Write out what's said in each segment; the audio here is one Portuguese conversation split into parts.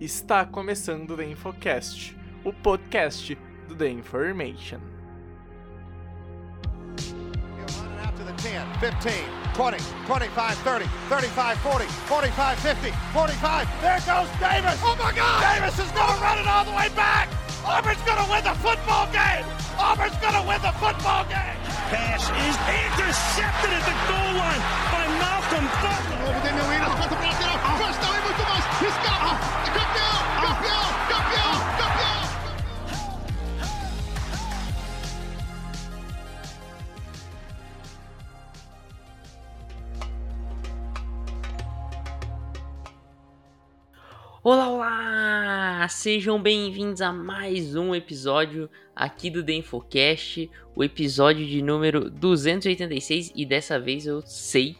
Está começando o The Infocast, o podcast do The Information. 10, 15, 20, 25, 30, 35, 40, 45, 50, 45. There goes Davis. Oh my God! Davis is going to run it all the way back. Auburn's going to win the football game. Auburn's going to win the football game. Pass is intercepted at the goal line by Malcolm Butler. Olá, olá! Sejam bem-vindos a mais um episódio aqui do The Infocast, o episódio de número 286, e dessa vez eu sei,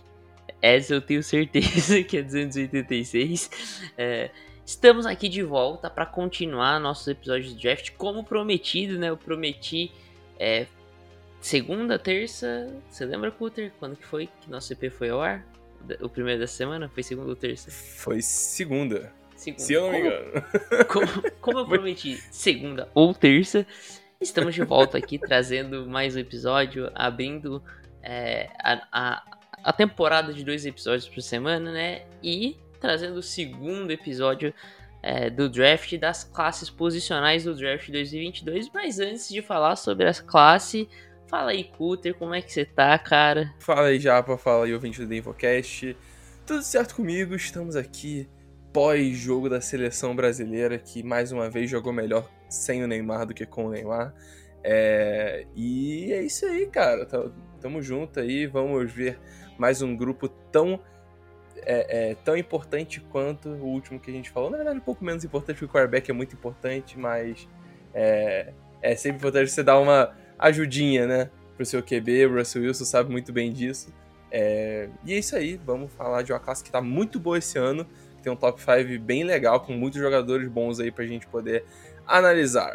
essa eu tenho certeza que é 286. É, estamos aqui de volta para continuar nossos episódios de draft, como prometido, né? Eu prometi é, segunda, terça. Você lembra, Cutter, quando que foi que nosso EP foi ao ar? O primeiro da semana? Foi segunda ou terça? Foi segunda. Segunda. Se eu não me engano. como, como eu prometi, segunda ou terça, estamos de volta aqui trazendo mais um episódio, abrindo é, a, a, a temporada de dois episódios por semana, né? E trazendo o segundo episódio é, do draft das classes posicionais do draft 2022. Mas antes de falar sobre as classes, fala aí, Cutter, como é que você tá, cara? Fala aí, Japa, fala aí, ouvinte do Infocast. Tudo certo comigo? Estamos aqui pós-jogo da seleção brasileira, que mais uma vez jogou melhor sem o Neymar do que com o Neymar. É, E é isso aí, cara. Tamo junto aí, vamos ver mais um grupo tão é, é, tão importante quanto o último que a gente falou. Na verdade, um pouco menos importante, porque o quarterback é muito importante, mas é, é sempre importante você dar uma ajudinha, né? Pro seu QB, o Russell Wilson sabe muito bem disso. É, e é isso aí, vamos falar de uma classe que tá muito boa esse ano, que tem um top 5 bem legal, com muitos jogadores bons aí pra gente poder analisar.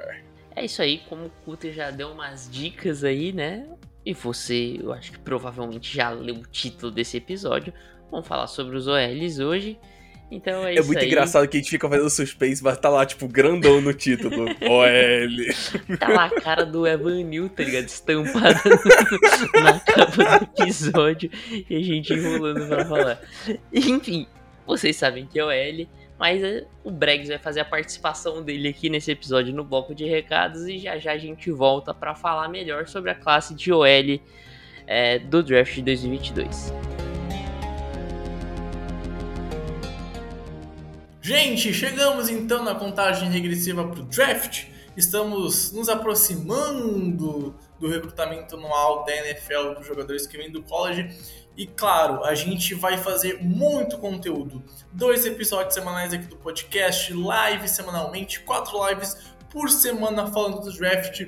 É isso aí, como o Cutter já deu umas dicas aí, né? E você, eu acho que provavelmente já leu o título desse episódio. Vamos falar sobre os OLs hoje. Então é, É, muito aí. engraçado que a gente fica fazendo suspense, mas tá lá, tipo, grandão no título. OL. Tá lá a cara do Evan New, tá ligado? Estampada no- na capa do episódio. E a gente enrolando pra falar. Enfim, vocês sabem que é OL. Mas é, o Bregs vai fazer a participação dele aqui nesse episódio no bloco de recados. E já já a gente volta pra falar melhor sobre a classe de OL é, do draft de 2022. Gente, chegamos então na contagem regressiva para o draft. Estamos nos aproximando do recrutamento anual da NFL dos jogadores que vêm do college. E claro, a gente vai fazer muito conteúdo. Dois episódios semanais aqui do podcast, live semanalmente, quatro lives por semana falando do draft.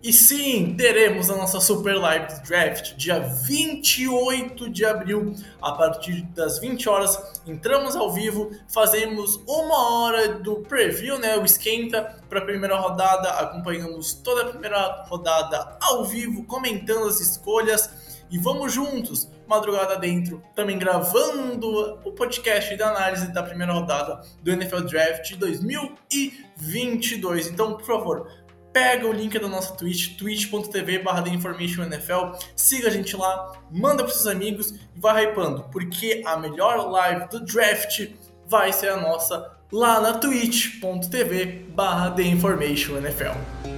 E sim, teremos a nossa super live do draft dia 28 de abril, a partir das 20 horas. Entramos ao vivo, fazemos uma hora do preview, né, o esquenta para a primeira rodada, acompanhamos toda a primeira rodada ao vivo, comentando as escolhas e vamos juntos, madrugada dentro, também gravando o podcast da análise da primeira rodada do NFL Draft 2022. Então, por favor, pega o link da nossa Twitch, twitch.tv barra NFL, siga a gente lá, manda para seus amigos e vai hypando, porque a melhor live do draft vai ser a nossa lá na twitch.tv barra NFL.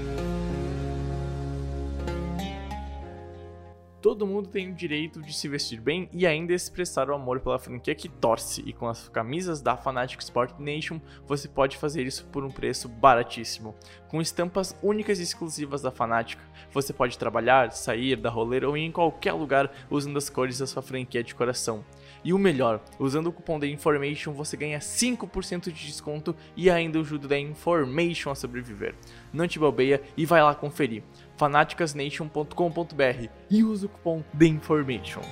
Todo mundo tem o direito de se vestir bem e ainda expressar o amor pela franquia que torce, e com as camisas da Fanatic Sport Nation você pode fazer isso por um preço baratíssimo. Com estampas únicas e exclusivas da Fanatic, você pode trabalhar, sair, dar rolê ou ir em qualquer lugar usando as cores da sua franquia de coração. E o melhor, usando o cupom da Information você ganha 5% de desconto e ainda ajuda da Information a sobreviver. Não te bobeia e vai lá conferir fanaticasnation.com.br e usa o cupom THEINFORMATION.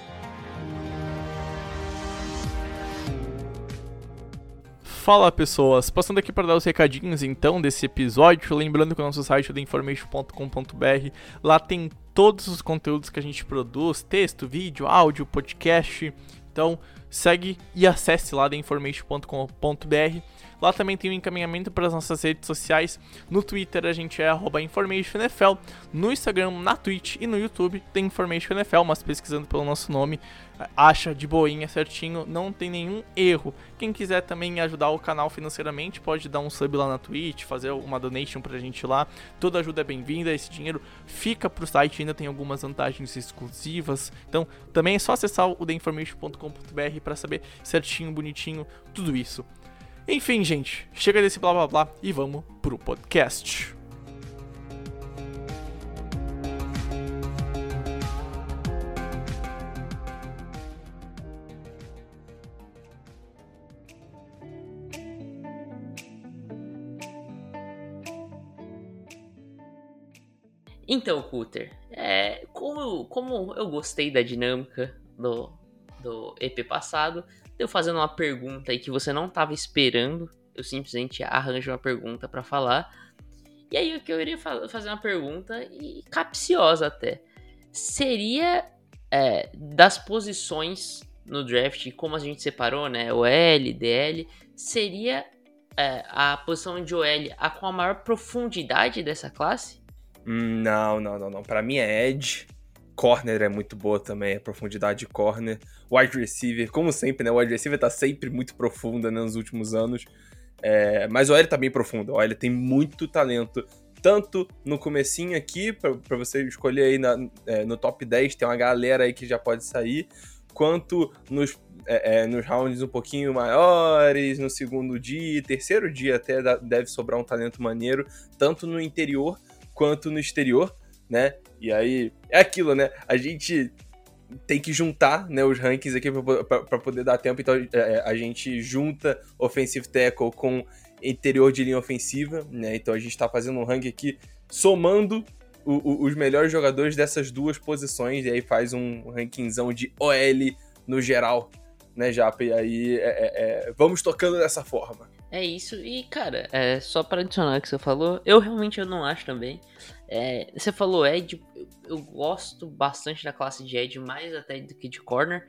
Fala pessoas, passando aqui para dar os recadinhos então desse episódio, lembrando que o nosso site é theinformation.com.br, lá tem todos os conteúdos que a gente produz, texto, vídeo, áudio, podcast, então segue e acesse lá theinformation.com.br. Lá também tem um encaminhamento para as nossas redes sociais. No Twitter a gente é InformationNFL. No Instagram, na Twitch e no YouTube tem InformationNFL, mas pesquisando pelo nosso nome, acha de boinha certinho, não tem nenhum erro. Quem quiser também ajudar o canal financeiramente, pode dar um sub lá na Twitch, fazer uma donation pra gente lá. Toda ajuda é bem-vinda, esse dinheiro fica pro site, ainda tem algumas vantagens exclusivas. Então, também é só acessar o theinformation.com.br para saber certinho, bonitinho, tudo isso. Enfim, gente, chega desse blá blá blá e vamos pro podcast. Então, Cutter, é, como, como eu gostei da dinâmica do, do EP passado, eu fazendo uma pergunta aí que você não estava esperando. Eu simplesmente arranjo uma pergunta para falar. E aí eu iria fazer uma pergunta e capciosa até. Seria é, das posições no draft, como a gente separou, né? OL, DL, seria é, a posição de OL a com a maior profundidade dessa classe? Hum, não, não, não, não. Para mim é Edge. Corner é muito boa também, a profundidade de corner. Wide receiver, como sempre, né? O wide receiver tá sempre muito profunda né, nos últimos anos. É, mas o OL tá bem profundo. O OL tem muito talento. Tanto no comecinho aqui, para você escolher aí na, é, no top 10, tem uma galera aí que já pode sair. Quanto nos, é, é nos rounds um pouquinho maiores, no segundo dia, terceiro dia até deve sobrar um talento maneiro. Tanto no interior quanto no exterior, né? E aí, é aquilo, né? A gente tem que juntar né, os rankings aqui para poder dar tempo. Então é, é, a gente junta offensive tackle com interior de linha ofensiva. Né? Então a gente está fazendo um ranking aqui somando o, o, os melhores jogadores dessas duas posições. E aí faz um rankingzão de OL no geral, né, Japa? E aí é, é, é, vamos tocando dessa forma. É isso, e cara, é, só para adicionar o que você falou, eu realmente eu não acho também. É, você falou Ed, eu gosto bastante da classe de Ed, mais até do que de Corner,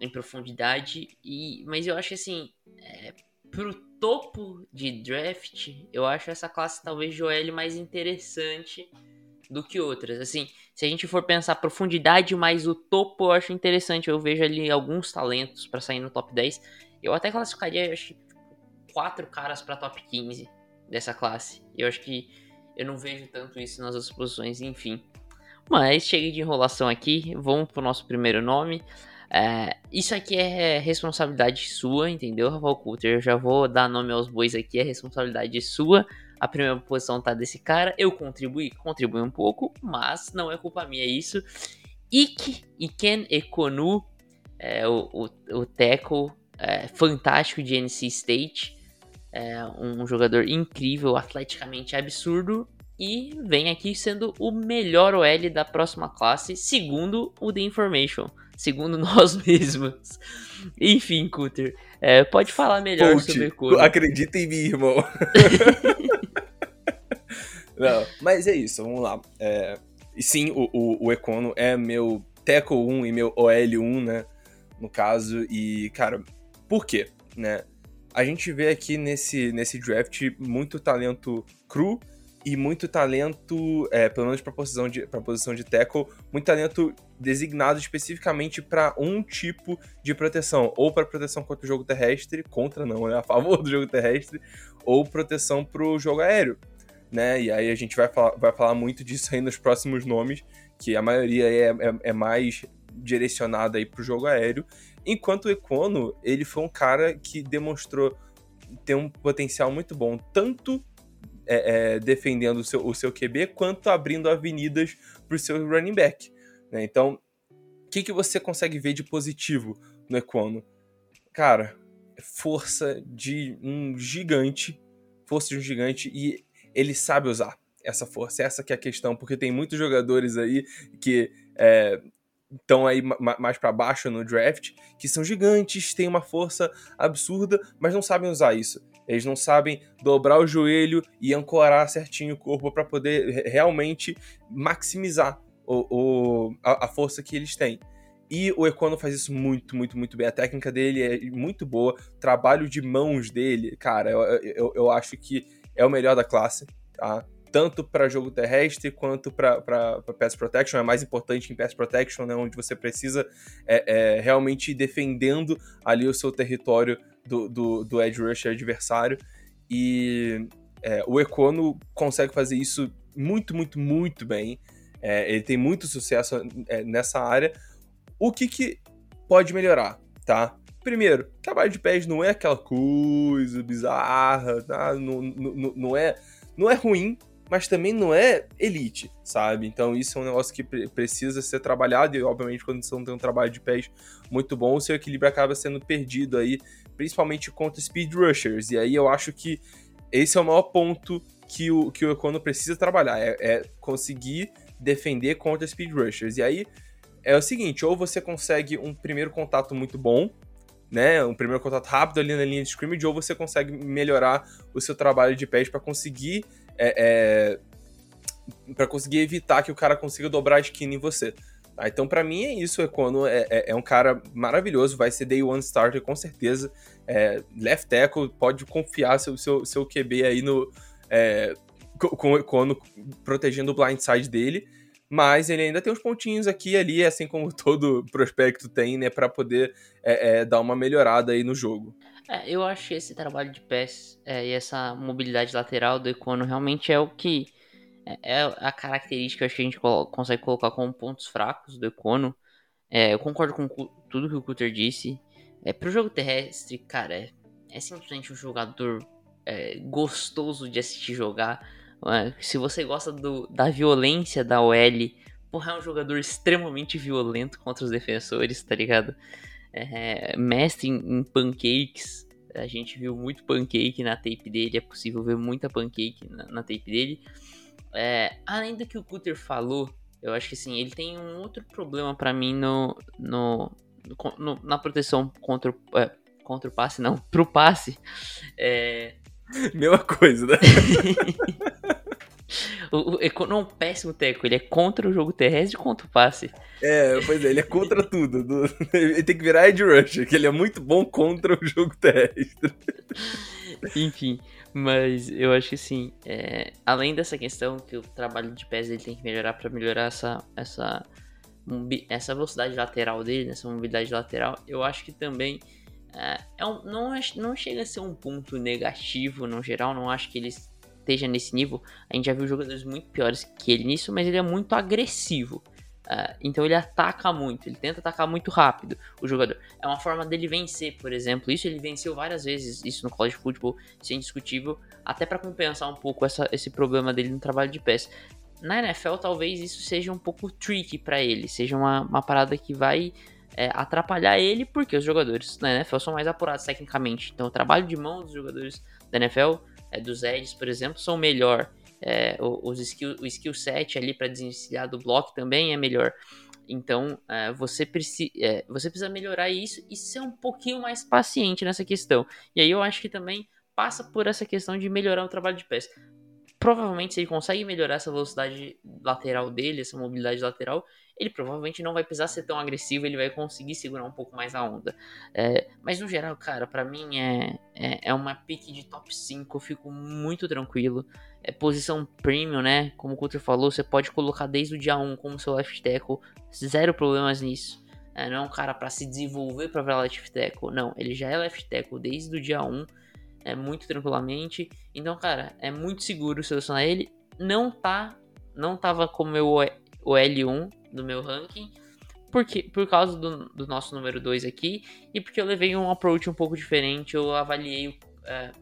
em profundidade, e, mas eu acho assim, é, pro topo de draft, eu acho essa classe talvez de OL mais interessante do que outras. Assim, se a gente for pensar profundidade mais o topo, eu acho interessante. Eu vejo ali alguns talentos para sair no top 10. Eu até classificaria, acho quatro caras para top 15 dessa classe. Eu acho que eu não vejo tanto isso nas outras posições, enfim. Mas cheguei de enrolação aqui, vamos pro nosso primeiro nome. É, isso aqui é responsabilidade sua, entendeu, Rafael Coulter? Eu já vou dar nome aos bois aqui, é responsabilidade sua. A primeira posição tá desse cara. Eu contribuí, contribuí um pouco, mas não é culpa minha isso. Ik Iken Ekonu, é, o, o, o tackle é, fantástico de NC State é um jogador incrível, atleticamente absurdo e vem aqui sendo o melhor OL da próxima classe, segundo o The Information, segundo nós mesmos. Enfim, Cutter, é, pode falar melhor Coach, sobre o Acredita em mim, irmão. Não, mas é isso, vamos lá. É, sim, o, o, o Econo é meu Teco 1 e meu OL 1, né? No caso, e, cara, por quê? Né? A gente vê aqui nesse, nesse draft muito talento cru e muito talento, é, pelo menos para posição de posição de tackle, muito talento designado especificamente para um tipo de proteção, ou para proteção contra o jogo terrestre, contra não, é a favor do jogo terrestre, ou proteção para o jogo aéreo, né? E aí a gente vai falar, vai falar muito disso aí nos próximos nomes, que a maioria é, é, é mais direcionada aí para o jogo aéreo Enquanto o Econo, ele foi um cara que demonstrou ter um potencial muito bom, tanto é, é, defendendo o seu, o seu QB, quanto abrindo avenidas para o seu running back. Né? Então, o que, que você consegue ver de positivo no Econo? Cara, força de um gigante, força de um gigante, e ele sabe usar essa força. Essa que é a questão, porque tem muitos jogadores aí que é, estão aí mais para baixo no draft, que são gigantes, têm uma força absurda, mas não sabem usar isso. Eles não sabem dobrar o joelho e ancorar certinho o corpo para poder realmente maximizar o, o a, a, força que eles têm. E o Econo faz isso muito, muito, muito bem. A técnica dele é muito boa. O trabalho de mãos dele, cara, eu, eu, eu acho que é o melhor da classe, tá? Tanto para jogo terrestre quanto para Pass Protection. É mais importante em Pass Protection, né? Onde você precisa é, é, realmente ir defendendo ali o seu território do, do, do Edge Rush adversário. E é, o Econo consegue fazer isso muito, muito, muito bem. É, ele tem muito sucesso é, nessa área. O que, que pode melhorar, tá? Primeiro, trabalho de pés não é aquela coisa bizarra, tá? não, não, não, é, não é ruim, mas também não é elite, sabe? Então isso é um negócio que precisa ser trabalhado e, obviamente, quando você não tem um trabalho de pés muito bom, o seu equilíbrio acaba sendo perdido aí, principalmente contra speed rushers. E aí eu acho que esse é o maior ponto que o, que o Econo precisa trabalhar, é, é conseguir defender contra speed rushers. E aí é o seguinte, ou você consegue um primeiro contato muito bom, né, um primeiro contato rápido ali na linha de scrimmage, ou você consegue melhorar o seu trabalho de pés para conseguir é, é para conseguir evitar que o cara consiga dobrar a esquina em você. Tá? Então, para mim, é isso. O Econo é, é, é, um cara maravilhoso, vai ser day one starter, com certeza. É, left tackle, pode confiar seu, seu, seu QB aí no, é, com o Econo protegendo o blindside dele mas ele ainda tem uns pontinhos aqui e ali, assim como todo prospecto tem, né, para poder é, é, dar uma melhorada aí no jogo. É, eu acho que esse trabalho de pés é, e essa mobilidade lateral do Econo realmente é o que é, é a característica que a gente consegue colocar como pontos fracos do Econo. É, eu concordo com tudo que o Cutter disse. É, pro jogo terrestre, cara, é, é simplesmente um jogador gostoso de assistir jogar se você gosta do, da violência da OL, porra, é um jogador extremamente violento contra os defensores, tá ligado? É, mestre em, em, pancakes. A gente viu muito pancake na tape dele, é possível ver muita pancake na, na tape dele. É, além do que o Cutter falou, eu acho que assim, ele tem um outro problema para mim no, no, no, na proteção contra, é, contra o passe, não, pro passe. É, Mesma coisa, né? o, o Econo é um péssimo teco, ele é contra o jogo terrestre e contra o passe. É, pois é, ele é contra tudo. Ele tem que virar Edge Rusher, que ele é muito bom contra o jogo terrestre. Enfim, mas eu acho que assim, é, além dessa questão que o trabalho de pés ele tem que melhorar para melhorar essa, essa, essa velocidade lateral dele, essa mobilidade lateral, eu acho que também é, é um, não, é, não chega a ser um ponto negativo no geral, não acho que ele esteja nesse nível. A gente já viu jogadores muito piores que ele nisso, mas ele é muito agressivo. Uh, então ele ataca muito, ele tenta atacar muito rápido o jogador. É uma forma dele vencer, por exemplo. Isso ele venceu várias vezes, isso no college football, isso é indiscutível, até para compensar um pouco essa, esse problema dele no trabalho de pés. Na NFL, talvez isso seja um pouco tricky para ele, seja uma, uma parada que vai é, atrapalhar ele, porque os jogadores da NFL são mais apurados tecnicamente. Então, o trabalho de mão dos jogadores da NFL, é, dos Eds, por exemplo, são melhor. É, os skill, o skill set ali para desencilhar do bloco também é melhor. Então, é, você, preci é, você precisa melhorar isso e ser um pouquinho mais paciente nessa questão. E aí eu acho que também passa por essa questão de melhorar o trabalho de pés. Provavelmente, se ele consegue melhorar essa velocidade lateral dele, essa mobilidade lateral, ele provavelmente não vai precisar ser tão agressivo, ele vai conseguir segurar um pouco mais a onda. É, mas no geral, cara, para mim é, é, é, uma pick de top 5, eu fico muito tranquilo. É posição premium, né? Como o Cutter falou, você pode colocar desde o dia 1 como seu left tackle, zero problemas nisso. É, não é um cara para se desenvolver para virar left tackle, não, ele já é left tackle desde o dia 1, é muito tranquilamente. Então, cara, é muito seguro selecionar ele. Não tá, não tava como meu o L1 do meu ranking, porque, por causa do, do nosso número 2 aqui, e porque eu levei um approach um pouco diferente, eu avaliei é,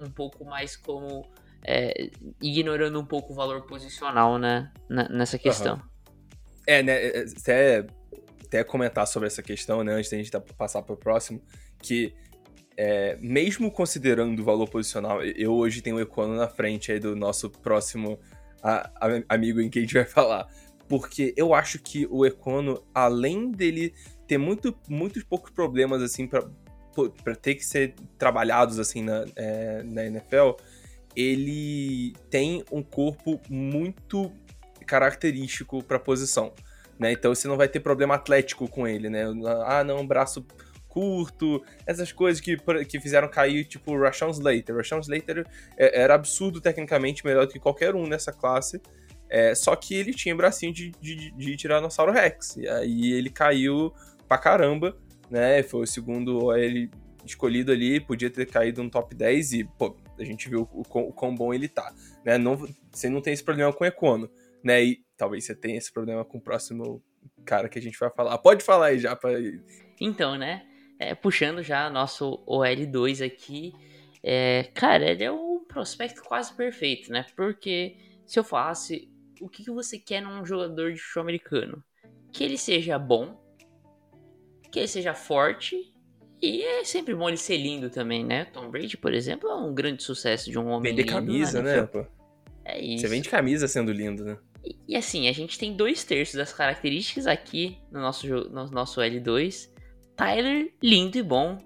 um pouco mais como é, ignorando um pouco o valor posicional né, nessa questão. Uhum. É, né, é, até, até comentar sobre essa questão, né, antes da gente passar para o próximo, que é, mesmo considerando o valor posicional, eu hoje tenho o Econo na frente aí do nosso próximo a, a, amigo em que a gente vai falar porque eu acho que o Econo, além dele ter muito, muitos poucos problemas, assim, para ter que ser trabalhados, assim, na, é, na NFL, ele tem um corpo muito característico para a posição. né? Então você não vai ter problema atlético com ele, né? Ah, não, braço curto, essas coisas que, que fizeram cair, tipo, o Rashawn Slater. Rashawn Slater é, era absurdo tecnicamente, melhor do que qualquer um nessa classe, é, só que ele tinha bracinho de, de, de Tiranossauro Rex, e aí ele caiu pra caramba, né? Foi o segundo ele escolhido ali, podia ter caído no top 10 e, pô, a gente viu o, o, o quão bom ele tá, né? Não, você não tem esse problema com o Econo, né? E talvez você tenha esse problema com o próximo cara que a gente vai falar. Pode falar aí já. Pra... Então, né? É, puxando já nosso OL2 aqui, é, cara, ele é um prospecto quase perfeito, né? Porque se eu falasse o que, que você quer num jogador de futebol americano? Que ele seja bom, que ele seja forte e é sempre bom ele ser lindo também, né? Tom Brady, por exemplo, é um grande sucesso de um homem Vender lindo. camisa, né? Pô? É isso. Você vende camisa sendo lindo, né? E, e, assim, a gente tem dois terços das características aqui no nosso, no nosso L2. Tyler, lindo e bom.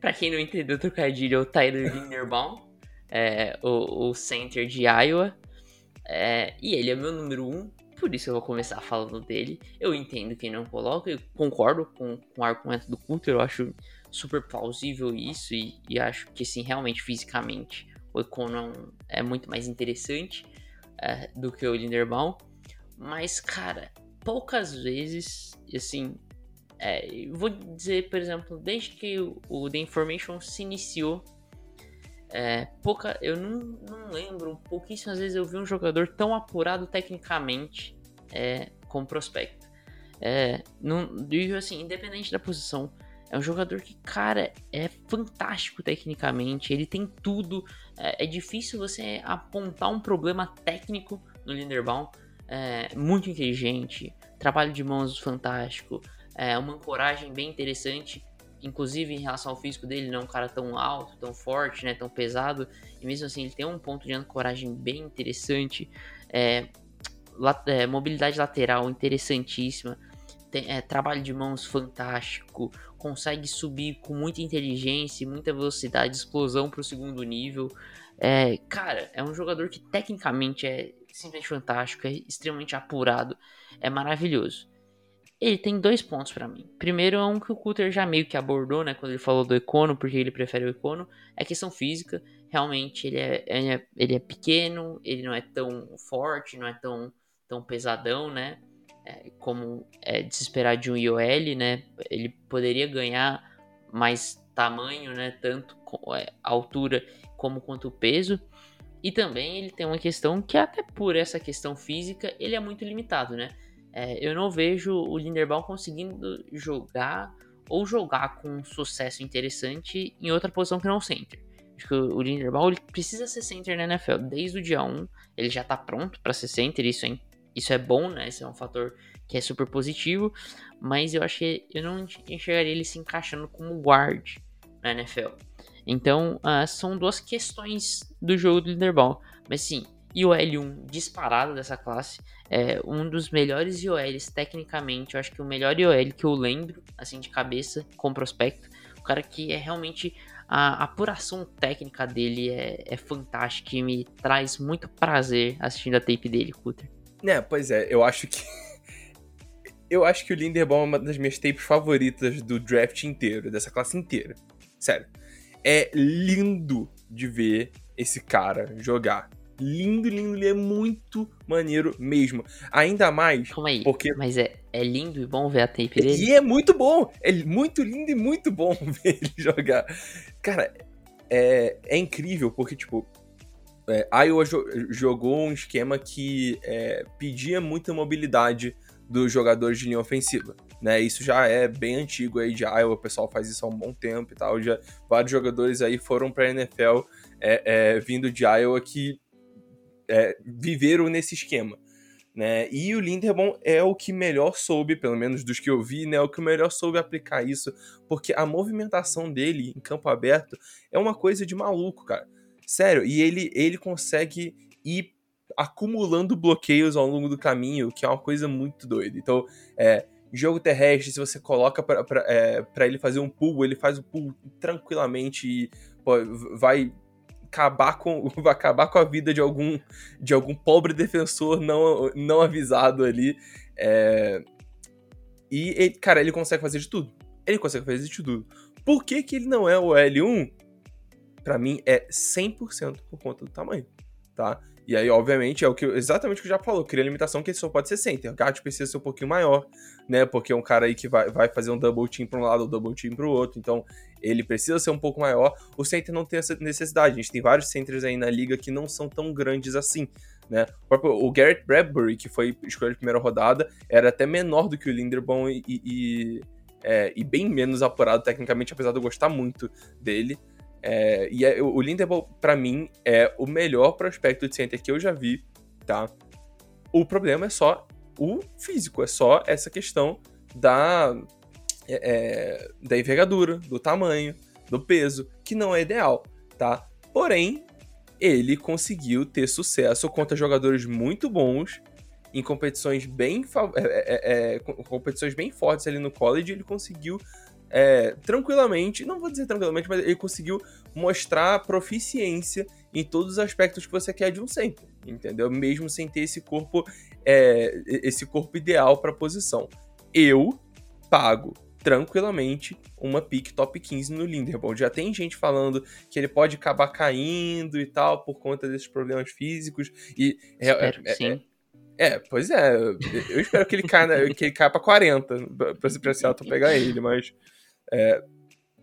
Pra quem não entendeu o trocadilho, é o Tyler Linderbaum, é, o, o center de Iowa. É, e ele é meu número um, por isso eu vou começar falando dele. Eu entendo quem não coloca, eu concordo com, com o argumento do Coulter, eu acho super plausível isso, e, e acho que sim, realmente, fisicamente, o Econon é muito mais interessante é, do que o Linderbaum. Mas, cara, poucas vezes, assim, é, vou dizer, por exemplo, desde que o, o The Information se iniciou, é, pouca, eu não, não lembro, pouquíssimas vezes eu vi um jogador tão apurado tecnicamente é, como prospecto. É, assim, independente da posição, é um jogador que, cara, é fantástico tecnicamente, ele tem tudo. É, é difícil você apontar um problema técnico no Linderbaum. É, muito inteligente, trabalho de mãos fantástico, é, uma ancoragem bem interessante, inclusive em relação ao físico dele, não é um cara tão alto, tão forte, né, tão pesado, e mesmo assim ele tem um ponto de ancoragem bem interessante, é, é, mobilidade lateral interessantíssima, tem, é, trabalho de mãos fantástico, consegue subir com muita inteligência e muita velocidade, explosão para o segundo nível. É, cara, é um jogador que tecnicamente é simplesmente fantástico, é extremamente apurado, é maravilhoso. Ele tem dois pontos para mim. Primeiro é um que o Cutter já meio que abordou, né, quando ele falou do Econo, porque ele prefere o Econo, é questão física. Realmente ele é, ele é, ele é pequeno, ele não é tão forte, não é tão, tão pesadão, né? É, como é de de um IOL, né? Ele poderia ganhar mais tamanho, né? Tanto é, altura como quanto peso. E também ele tem uma questão que até por essa questão física ele é muito limitado, né? É, eu não vejo o Linderbaum conseguindo jogar ou jogar com um sucesso interessante em outra posição que não center. Acho que o Linderbaum ele precisa ser center na NFL desde o dia 1. Ele já tá pronto para ser center, isso é, isso é bom, né? Esse é um fator que é super positivo. Mas eu acho que eu não enxergaria ele se encaixando como guard na NFL. Então, uh, são duas questões do jogo do Linderbaum. Mas sim, IOL1 disparado dessa classe. É um dos melhores IOLs tecnicamente. Eu acho que o melhor IOL que eu lembro, assim, de cabeça, com prospecto. O cara que é realmente. A apuração técnica dele é, é fantástica e me traz muito prazer assistindo a tape dele, Cutter. É, pois é, eu acho que. eu acho que o Linderbaum é uma das minhas tapes favoritas do draft inteiro, dessa classe inteira. Sério. É lindo de ver esse cara jogar lindo, lindo, ele é muito maneiro mesmo. Ainda mais Calma aí, porque... mas é, é lindo e bom ver a tape dele? E é muito bom, é muito lindo e muito bom ver ele jogar. Cara, é, é incrível porque, tipo, é, Iowa jo jogou um esquema que é, pedia muita mobilidade dos jogadores de linha ofensiva. Né, isso já é bem antigo aí de Iowa, o pessoal faz isso há um bom tempo e tal. Já, vários jogadores aí foram pra NFL é, é, vindo de Iowa que é, viveram nesse esquema. Né? E o Linderbaum é o que melhor soube, pelo menos dos que eu vi, né? O que melhor soube aplicar isso, porque a movimentação dele em campo aberto é uma coisa de maluco, cara. Sério, e ele, ele consegue ir acumulando bloqueios ao longo do caminho, que é uma coisa muito doida. Então, é, jogo terrestre, se você coloca para é, ele fazer um pull, ele faz o pull tranquilamente e pô, vai acabar com, vai acabar com a vida de algum, de algum pobre defensor não, não avisado ali. É... E, ele, cara, ele consegue fazer de tudo. Ele consegue fazer de tudo. Por que, que ele não é o L1? Pra mim, é 100% por conta do tamanho, tá? E aí, obviamente, é o que exatamente o que eu já falou, cria limitação que ele só pode ser center. O guard precisa ser um pouquinho maior, né? Porque é um cara aí que vai, vai fazer um double team para um lado ou double team para o outro. Então, ele precisa ser um pouco maior. O center não tem essa necessidade. A gente tem vários centers aí na liga que não são tão grandes assim. Né? O, próprio, o Garrett Bradbury, que foi escolhido na primeira rodada, era até menor do que o Linderbaum e, e, é, e bem menos apurado tecnicamente, apesar de eu gostar muito dele. É, e é, o Linderbaum, para mim, é o melhor prospecto de center que eu já vi, tá? O problema é só o físico, é só essa questão da, é, é, da envergadura, do tamanho, do peso, que não é ideal, tá? Porém, ele conseguiu ter sucesso contra jogadores muito bons em competições bem é, é competições bem fortes ali no college, ele conseguiu é, tranquilamente, não vou dizer tranquilamente, mas ele conseguiu mostrar proficiência em todos os aspectos que você quer de um center, entendeu? Mesmo sem ter esse corpo, é, esse corpo ideal para posição. Eu pago tranquilamente uma pick top 15 no Linderbaum. Já tem gente falando que ele pode acabar caindo e tal por conta desses problemas físicos e é, é, sim. É, é, pois é. Eu espero que ele caia, que ele caia pra 40 pra, pra Seattle pegar ele, mas é,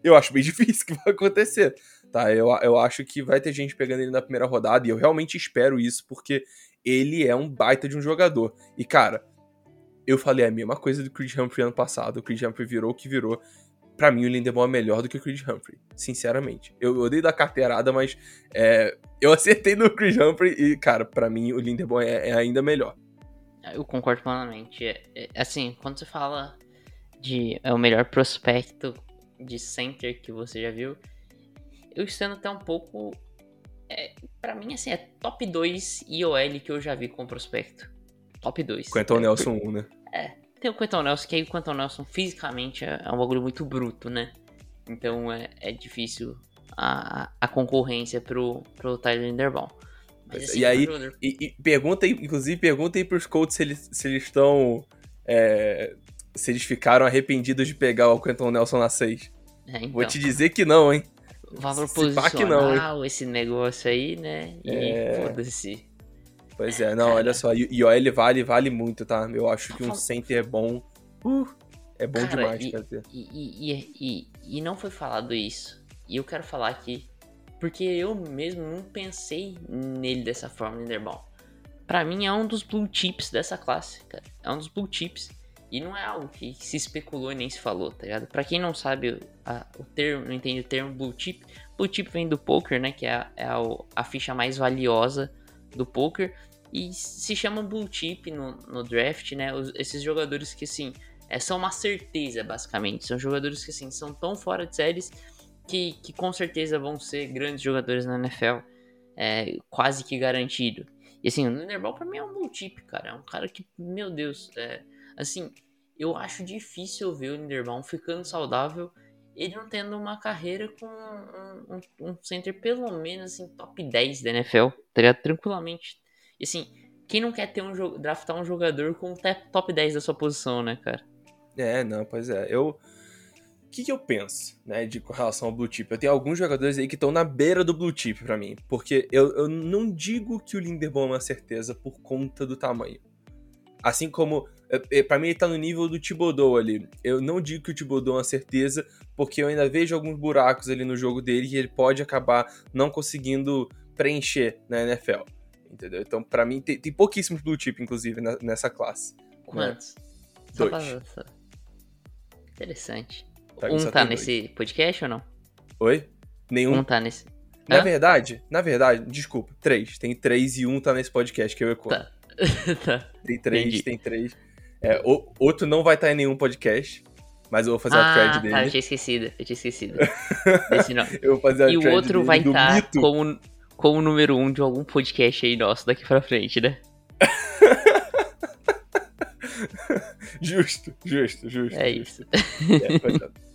eu acho bem difícil que vai acontecer. Tá, eu, eu acho que vai ter gente pegando ele na primeira rodada e eu realmente espero isso porque ele é um baita de um jogador. E cara, eu falei a mesma coisa do Creed Humphrey ano passado. O Creed Humphrey virou o que virou. Pra mim, o Lindemann é melhor do que o Creed Humphrey, sinceramente. Eu odeio da carteirada, mas é, eu acertei no Creed Humphrey e, cara, pra mim o Lindemann é, é ainda melhor. Eu concordo plenamente. É, é, assim, quando você fala de é o melhor prospecto de center que você já viu, eu estando até um pouco. É, para mim, assim, é top 2 IOL que eu já vi com prospecto. Top 2. Quentin é, Nelson 1, né? É, tem o Quentin Nelson, que aí o Quentin Nelson fisicamente é, é um bagulho muito bruto, né? Então é, é difícil a, a concorrência pro, pro Tyler Linderbaum. Mas, assim, e aí, e, e pergunta, inclusive, pergunta aí pros Colts se eles, se eles estão é, se eles ficaram arrependidos de pegar o Quentin Nelson na 6. É, então. Vou te dizer que não, hein? Valor se posicional, não, esse negócio aí, né? E é... foda-se. Pois é, não, Cara. olha só. E ó, ele vale, vale muito, tá? Eu acho que um center é bom. Uh, é bom Cara, demais, e, cara. E, e, e, e não foi falado isso. E eu quero falar aqui. Porque eu mesmo não pensei nele dessa forma, Linderbaum. Pra mim é um dos blue chips dessa classe, cara. É um dos blue chips. E não é algo que se especulou e nem se falou, tá ligado? Pra quem não sabe a, o termo, não entende o termo blue chip, blue chip vem do poker, né? Que é, a, é a, a ficha mais valiosa do poker. E se chama blue chip no, no draft, né? Os, esses jogadores que, assim, é, são uma certeza, basicamente. São jogadores que, assim, são tão fora de séries que, que com certeza vão ser grandes jogadores na NFL. É, quase que garantido. E assim, o Linderball pra mim é um blue chip, cara. É um cara que, meu Deus, é, Assim, eu acho difícil ver o Linderbaum ficando saudável, ele não tendo uma carreira com um, um, um center pelo menos assim, top 10 da NFL, tá ligado? Tranquilamente. E assim, quem não quer ter um draftar um jogador com top 10 da sua posição, né, cara? É, não, pois é. Eu. O que, que eu penso, né, de com relação ao blue chip? Eu tenho alguns jogadores aí que estão na beira do blue chip para mim, porque eu, eu não digo que o Linderbaum é uma certeza por conta do tamanho. Assim como, para mim ele tá no nível do Thibodeau ali. Eu não digo que o Thibodeau é uma certeza, porque eu ainda vejo alguns buracos ali no jogo dele que ele pode acabar não conseguindo preencher na NFL. Entendeu? Então, para mim, tem, tem, pouquíssimos blue chip, inclusive, na, nessa classe. Né? Quantos? Né? Dois. Interessante. Pra um tá nesse dois. podcast ou não? Oi? Nenhum. Um tá nesse. Na Hã? verdade, na verdade, desculpa, três. Tem três e um tá nesse podcast que eu e Tá. tá. Tem três, Entendi. tem três. É, o, outro não vai estar em nenhum podcast, mas eu vou fazer ah, a thread dele. Ah, eu tinha esquecido, eu tinha esquecido. Desse não. eu vou fazer a e o outro vai estar como, como número um de algum podcast aí nosso daqui pra frente, né? justo, justo, justo. É justo. isso. É,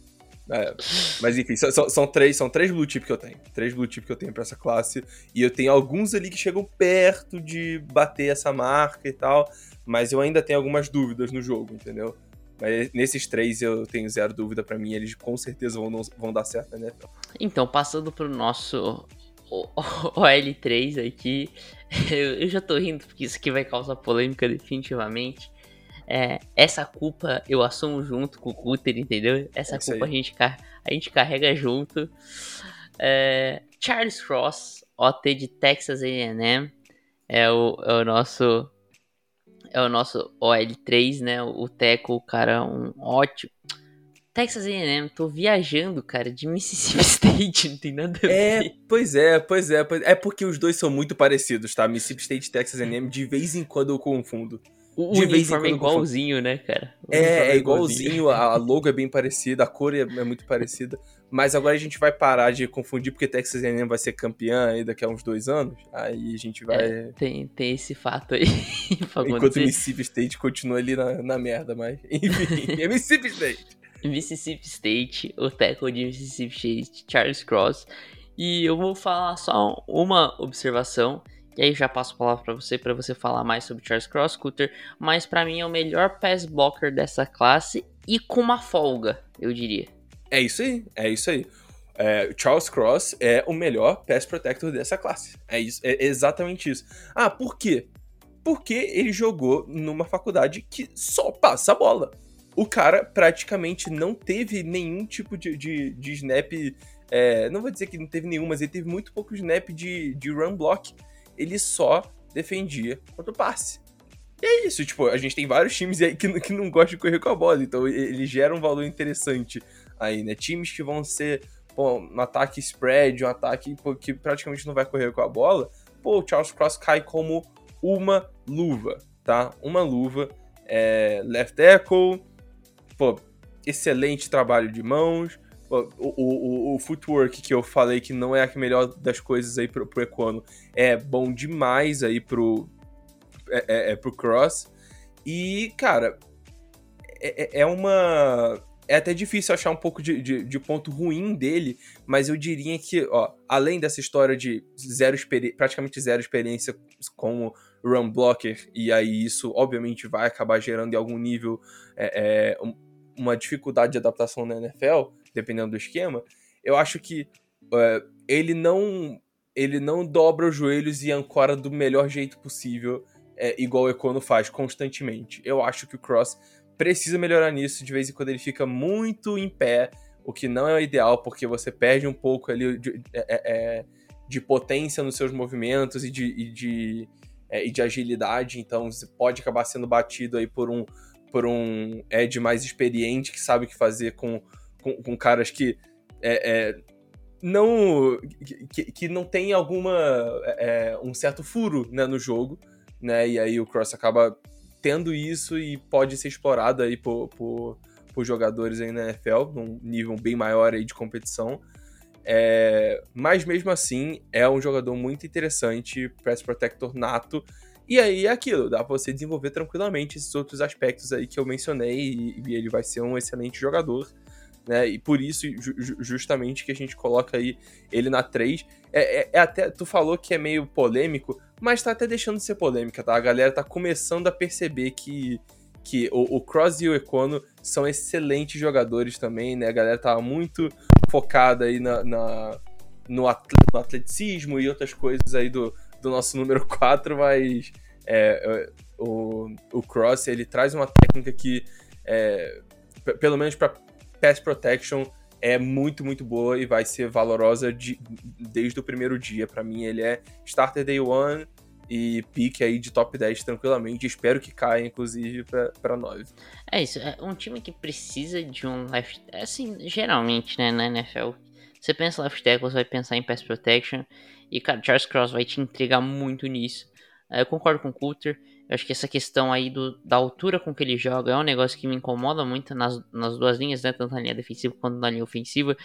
É, mas enfim, são, são, três, são três blue chip que eu tenho. Três blue chip que eu tenho pra essa classe. E eu tenho alguns ali que chegam perto de bater essa marca e tal. Mas eu ainda tenho algumas dúvidas no jogo, entendeu? Mas nesses três eu tenho zero dúvida para mim, eles com certeza vão, vão dar certo né? Então, passando pro nosso OL3 aqui, eu, eu já tô rindo porque isso aqui vai causar polêmica definitivamente. É, essa culpa eu assumo junto com o Cutter, entendeu? Essa é culpa a gente, a gente carrega junto. É, Charles Cross, OT de Texas A&M, é o, é o nosso é o nosso OL3, né? O Teco, o cara, um ótimo. Texas A&M, tô viajando, cara, de Mississippi State, não tem nada a é, ver. É, pois é, pois é, pois é porque os dois são muito parecidos, tá? Mississippi State e Texas A&M, de vez em quando eu confundo. O de uniforme é igualzinho, né, cara? O é, é igualzinho, a logo é bem parecida, a cor é, é, muito parecida. Mas agora a gente vai parar de confundir, porque Texas A&M vai ser campeã aí daqui a uns dois anos. Aí a gente vai... É, tem, tem esse fato aí Enquanto Mississippi State continua ali na, na merda, mas... Enfim, é Mississippi State. Mississippi State, o tackle de Mississippi State, Charles Cross. E eu vou falar só uma observação e aí já passo a palavra para você, para você falar mais sobre Charles Cross Scooter. Mas para mim é o melhor pass blocker dessa classe e com uma folga, eu diria. É isso aí, é isso aí. É, Charles Cross é o melhor pass protector dessa classe. É, isso, é exatamente isso. Ah, por quê? Porque ele jogou numa faculdade que só passa a bola. O cara praticamente não teve nenhum tipo de, de, de snap. É, não vou dizer que não teve nenhum, mas ele teve muito pouco snap de, de run block ele só defendia contra o passe. E é isso, tipo, a gente tem vários times aí que, que não gostam de correr com a bola, então ele gera um valor interessante aí, né? Times que vão ser, pô, um ataque spread, um ataque pô, que praticamente não vai correr com a bola, pô, o Charles Cross cai como uma luva, tá? Uma luva, é, left tackle, pô, excelente trabalho de mãos, o, o, o, footwork que eu falei que não é a melhor das coisas aí pro, pro Econo é bom demais aí pro, é, é, é pro Cross. E, cara, é, é, é uma. É até difícil achar um pouco de, de, de, ponto ruim dele, mas eu diria que, ó, além dessa história de zero praticamente zero experiência como run blocker, e aí isso obviamente vai acabar gerando em algum nível é, é, uma dificuldade de adaptação na NFL, dependendo do esquema, eu acho que é, ele não ele não dobra os joelhos e ancora do melhor jeito possível, é, igual o Econo faz constantemente. Eu acho que o Cross precisa melhorar nisso, de vez em quando ele fica muito em pé, o que não é o ideal, porque você perde um pouco ali de, é, é, é de potência nos seus movimentos e de, e de, e de agilidade, então você pode acabar sendo batido aí por um, por um Ed mais experiente que sabe o que fazer com com, com caras que é, é, não que, que, não tem alguma é, é, um certo furo né, no jogo, né? E aí o Cross acaba tendo isso e pode ser explorado aí por, por, por jogadores aí na NFL, num nível bem maior aí de competição. É, mas mesmo assim, é um jogador muito interessante, Press Protector nato. E aí é aquilo, dá pra você desenvolver tranquilamente esses outros aspectos aí que eu mencionei e, e ele vai ser um excelente jogador né? E por isso, ju justamente, que a gente coloca aí ele na 3. É, é, é, até, tu falou que é meio polêmico, mas tá até deixando de ser polêmica, tá? A galera tá começando a perceber que, que o, o Cross e o Econo são excelentes jogadores também, né? A galera tá muito focada aí na, na no, atleticismo e outras coisas aí do, do nosso número 4, mas é, é, o, o Cross, ele traz uma técnica que, é, pelo menos para pass protection é muito, muito boa e vai ser valorosa de, desde o primeiro dia. Para mim, ele é starter day one e pique aí de top 10 tranquilamente. Espero que caia, inclusive, para 9. É isso, é um time que precisa de um left. Assim, geralmente, né, na NFL, você pensa left tackle, você vai pensar em pass protection. E, cara, Charles Cross vai te entregar muito nisso. É, eu concordo com o Coulter. Eu acho que essa questão aí do, da altura com que ele joga é um negócio que me incomoda muito nas, nas duas linhas, né? Tanto na linha defensiva quanto na linha ofensiva.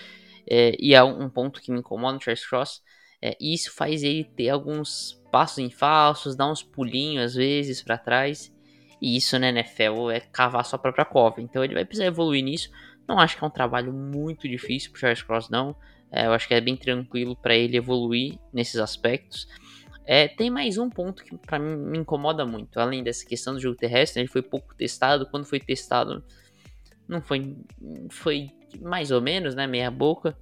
É, e é um ponto que me incomoda no Charles Cross. É, e isso faz ele ter alguns passos em falsos, dar uns pulinhos às vezes para trás. E isso na NFL é cavar sua própria cova. Então ele vai precisar evoluir nisso. Não acho que é um trabalho muito difícil pro Charles Cross, não. É, eu acho que é bem tranquilo para ele evoluir nesses aspectos. É, tem mais um ponto que para mim me incomoda muito, além dessa questão do jogo terrestre, ele foi pouco testado. Quando foi testado, não foi, foi mais ou menos, né, meia boca.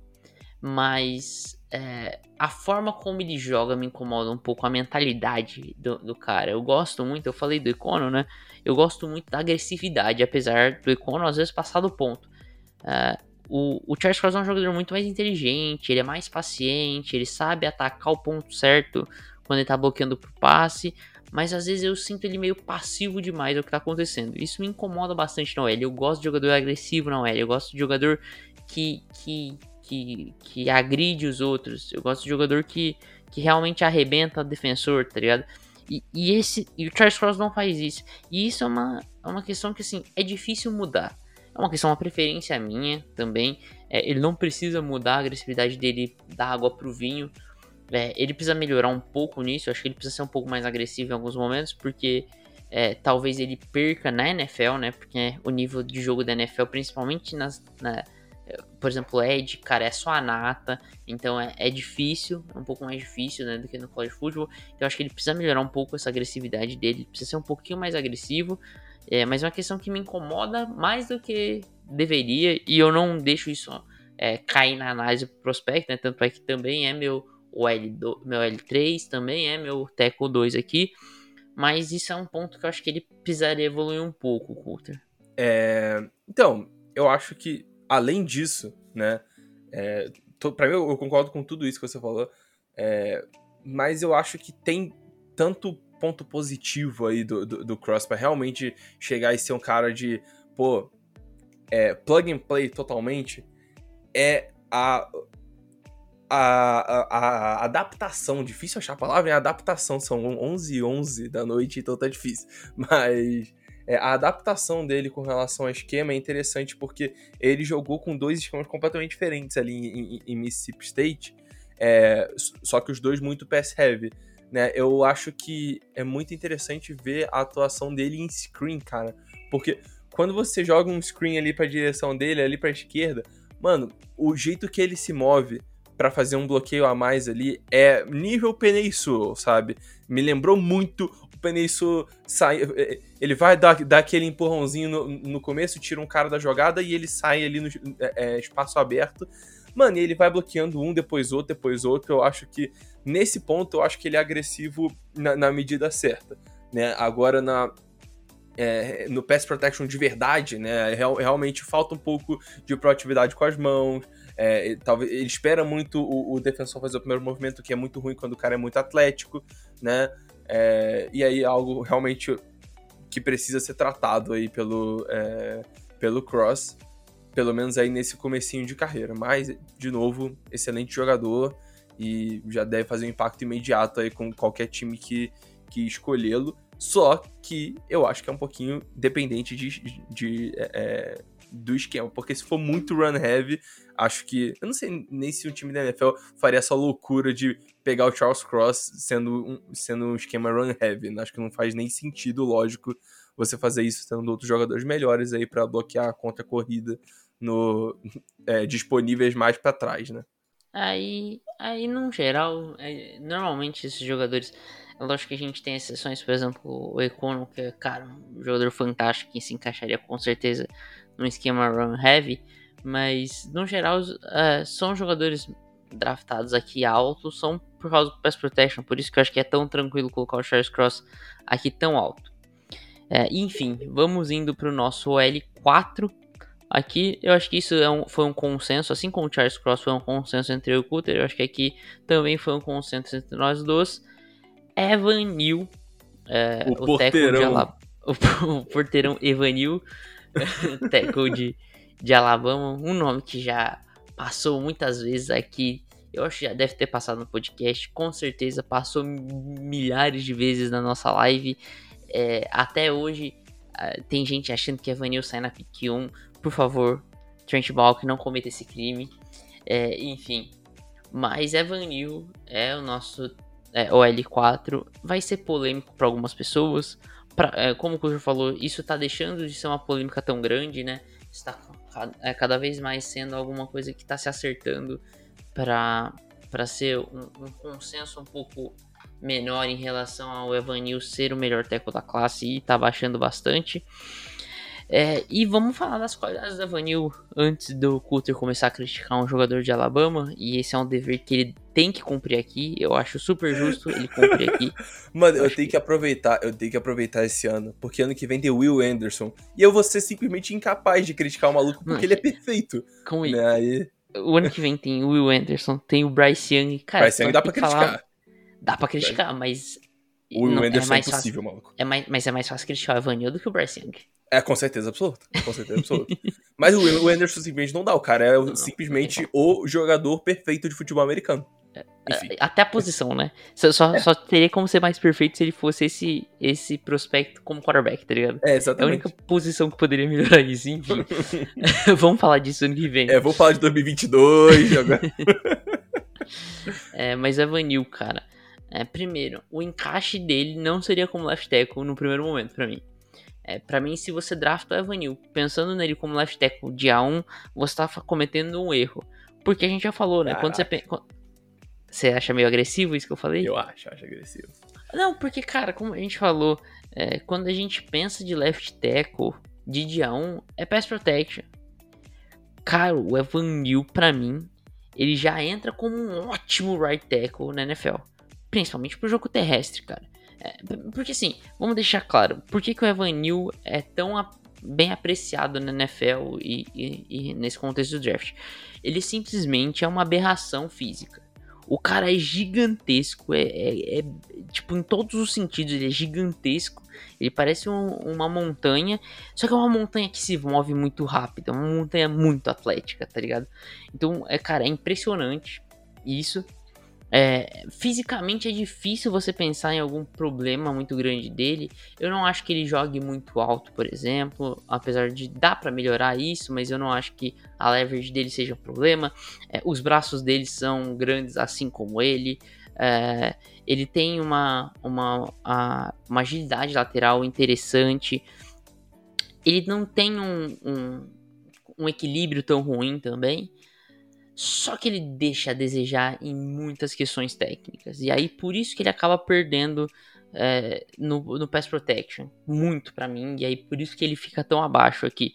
Mas é, a forma como ele joga me incomoda um pouco, a mentalidade do, do, cara. Eu gosto muito, eu falei do Econo, né? Eu gosto muito da agressividade, apesar do Econo às vezes passar do ponto. É, o, o Charles Cross é um jogador muito mais inteligente, ele é mais paciente, ele sabe atacar o ponto certo quando ele tá bloqueando pro passe, mas às vezes eu sinto ele meio passivo demais ao que tá acontecendo. Isso me incomoda bastante na OL. Eu gosto de jogador agressivo na OL, eu gosto de jogador que, que, que, que agride os outros, eu gosto de jogador que, que realmente arrebenta o defensor, tá ligado? E, e, esse, e o Charles Cross não faz isso. E isso é uma, é uma questão que assim, é difícil mudar. É uma questão, uma preferência minha também. É, ele não precisa mudar a agressividade dele da água pro vinho. É, ele precisa melhorar um pouco nisso. Acho que ele precisa ser um pouco mais agressivo em alguns momentos, porque é, talvez ele perca na NFL, né? Porque o nível de jogo da NFL, principalmente nas, na, por exemplo, Ed, cara, é só a nata, então é, é, difícil, é um pouco mais difícil, né, do que no college football. Eu acho que ele precisa melhorar um pouco essa agressividade dele, precisa ser um pouquinho mais agressivo, é, mas é uma questão que me incomoda mais do que deveria, e eu não deixo isso é, cair na análise pro prospecto, né? Tanto é que também é meu L2, meu L3, também é meu Teco 2 aqui. Mas isso é um ponto que eu acho que ele precisaria evoluir um pouco, Coulter. É, então, eu acho que, além disso, né? É, pra mim, eu, eu, concordo com tudo isso que você falou. É, mas eu acho que tem tanto ponto positivo aí do, do, do Cross para realmente chegar e ser um cara de, pô, é, plug and play totalmente, é a, a, a, a, adaptação, difícil achar a palavra, é adaptação, são 11 e 11 da noite, então tá difícil, mas é, a adaptação dele com relação ao esquema é interessante porque ele jogou com dois esquemas completamente diferentes ali em, em, em Mississippi State, é, só que os dois muito pass heavy né? Eu acho que é muito interessante ver a atuação dele em screen, cara. Porque quando você joga um screen ali pra direção dele, ali pra esquerda, mano, o jeito que ele se move para fazer um bloqueio a mais ali é nível Penei sabe? Me lembrou muito o Penei sai, ele vai dar, dar aquele empurrãozinho no, no, começo, tira um cara da jogada e ele sai ali no é, é espaço aberto. Mano, e ele vai bloqueando um, depois outro, depois outro. Eu acho que Nesse ponto, eu acho que ele é agressivo na, na medida certa. Né? Agora, na, é, no pass protection de verdade, né? Real, realmente falta um pouco de proatividade com as mãos. É, talvez ele espera muito o, o, defensor fazer o primeiro movimento, que é muito ruim quando o cara é muito atlético, né? É, e aí algo realmente que precisa ser tratado aí pelo, é, pelo Cross, pelo menos aí nesse comecinho de carreira. Mas, de novo, excelente jogador e já deve fazer um impacto imediato aí com qualquer time que, que escolhê-lo. Só que eu acho que é um pouquinho dependente de, de, de é, é, do esquema, porque se for muito run heavy, acho que. Eu não sei nem se um time da NFL faria essa loucura de pegar o Charles Cross sendo um, sendo um esquema run heavy. Acho que não faz nem sentido, lógico, você fazer isso tendo outros jogadores melhores aí para bloquear contra corrida no, é, disponíveis mais para trás, né? Aí, aí no geral, é, normalmente esses jogadores. É lógico que a gente tem exceções, por exemplo, o Econo, que é, cara, um jogador fantástico que se encaixaria com certeza no esquema run heavy, mas no geral é, são jogadores draftados aqui altos, são por causa do pass protection, por isso que eu acho que é tão tranquilo colocar o Charles Cross aqui tão alto. É, enfim, vamos indo para o nosso L4, Aqui eu acho que isso é um, foi um consenso, assim como o Charles Cross foi um consenso entre eu e o Cutter, eu acho que aqui também foi um consenso entre nós dois. Evan Neal, é, o, o porteirão. o, porteirão Evanil, teco de, de Alabama, um nome que já passou muitas vezes aqui. Eu acho que já deve ter passado no podcast, com certeza passou milhares de vezes na nossa live. É, até hoje uh, tem gente achando que Evanil sai na pick 1 por favor, Trent Balk não cometa esse crime. É, enfim, mas Evan Neal é o nosso é, OL4. Vai ser polêmico para algumas pessoas. Pra, é, como o Cujo falou, isso tá deixando de ser uma polêmica tão grande, né? Está é, cada vez mais sendo alguma coisa que está se acertando para ser um, um, consenso um pouco menor em relação ao Evanil ser o melhor teco da classe e tá baixando bastante. É, e vamos falar das qualidades do Evanil antes do Coulter começar a criticar um jogador de Alabama. E esse é um dever que ele tem que cumprir aqui. Eu acho super justo ele cumprir aqui. Mano, eu, eu tenho que... que... aproveitar, eu tenho que aproveitar esse ano, porque ano que vem tem Will Anderson. E eu vou ser simplesmente incapaz de criticar o maluco porque ele é perfeito. Com né? Aí... O ano que vem tem o Will Anderson, tem o Bryce Young. Cara, Bryce Young dá pra criticar. Falar... Dá pra criticar, mas. O Will é Anderson é, mais é impossível, fácil... maluco. É mais, mas é mais fácil criticar o Evanil do que o Bryce Young. É, com certeza absoluta. Com certeza absoluta. Mas o Anderson simplesmente não dá. O cara é não, simplesmente não o jogador perfeito de futebol americano. É, Enfim. É, até a posição, né? Só, só, é. só, teria como ser mais perfeito se ele fosse esse, esse prospecto como quarterback, tá ligado? É, exatamente. É a única posição que poderia melhorar isso, enfim. Vamos falar disso ano que vem. É, vou falar de 2022 agora. é, mas é Vanil, cara. É, primeiro, o encaixe dele não seria como left tackle no primeiro momento, para mim. É, para mim, se você drafta o Evanil pensando nele como left tackle dia 1, você tá cometendo um erro. Porque a gente já falou, né? Quando você, você acha meio agressivo isso que eu falei? Eu acho, acho agressivo. Não, porque, cara, como a gente falou, é, quando a gente pensa de left tackle de dia 1, é pass protection. Cara, o Evan Neal, pra mim, ele já entra como um ótimo right tackle na NFL. Principalmente pro jogo terrestre, cara. É, porque assim, vamos deixar claro, por que, que o Evan Neal é tão a, bem apreciado na NFL e, e, e nesse contexto do draft? Ele simplesmente é uma aberração física. O cara é gigantesco, é, é, é, tipo em todos os sentidos, ele é gigantesco. Ele parece um, uma montanha, só que é uma montanha que se move muito rápido, é uma montanha muito atlética, tá ligado? Então, é, cara, é impressionante isso. É, fisicamente é difícil você pensar em algum problema muito grande dele. Eu não acho que ele jogue muito alto, por exemplo, apesar de dar para melhorar isso, mas eu não acho que a leverage dele seja um problema. É, os braços dele são grandes, assim como ele. É, ele tem uma, uma, a, uma agilidade lateral interessante. Ele não tem um, um, um equilíbrio tão ruim também. Só que ele deixa a desejar em muitas questões técnicas. E aí por isso que ele acaba perdendo é, no, no Pass Protection. Muito para mim. E aí por isso que ele fica tão abaixo aqui.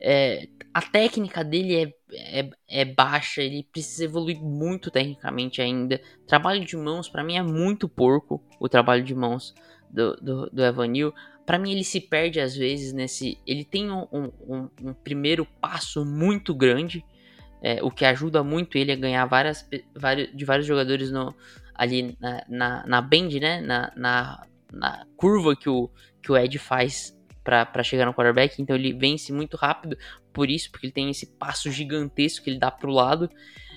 É, a técnica dele é, é, é, baixa, ele precisa evoluir muito tecnicamente ainda. Trabalho de mãos, para mim, é muito porco o trabalho de mãos do, do, do Evanil. Para mim, ele se perde às vezes nesse. Ele tem um, um, um primeiro passo muito grande é, o que ajuda muito ele a ganhar várias, vários, de vários jogadores no, ali na, na, na bend, né? Na, na, na, curva que o, que o Ed faz para chegar no quarterback. Então ele vence muito rápido por isso, porque ele tem esse passo gigantesco que ele dá pro lado.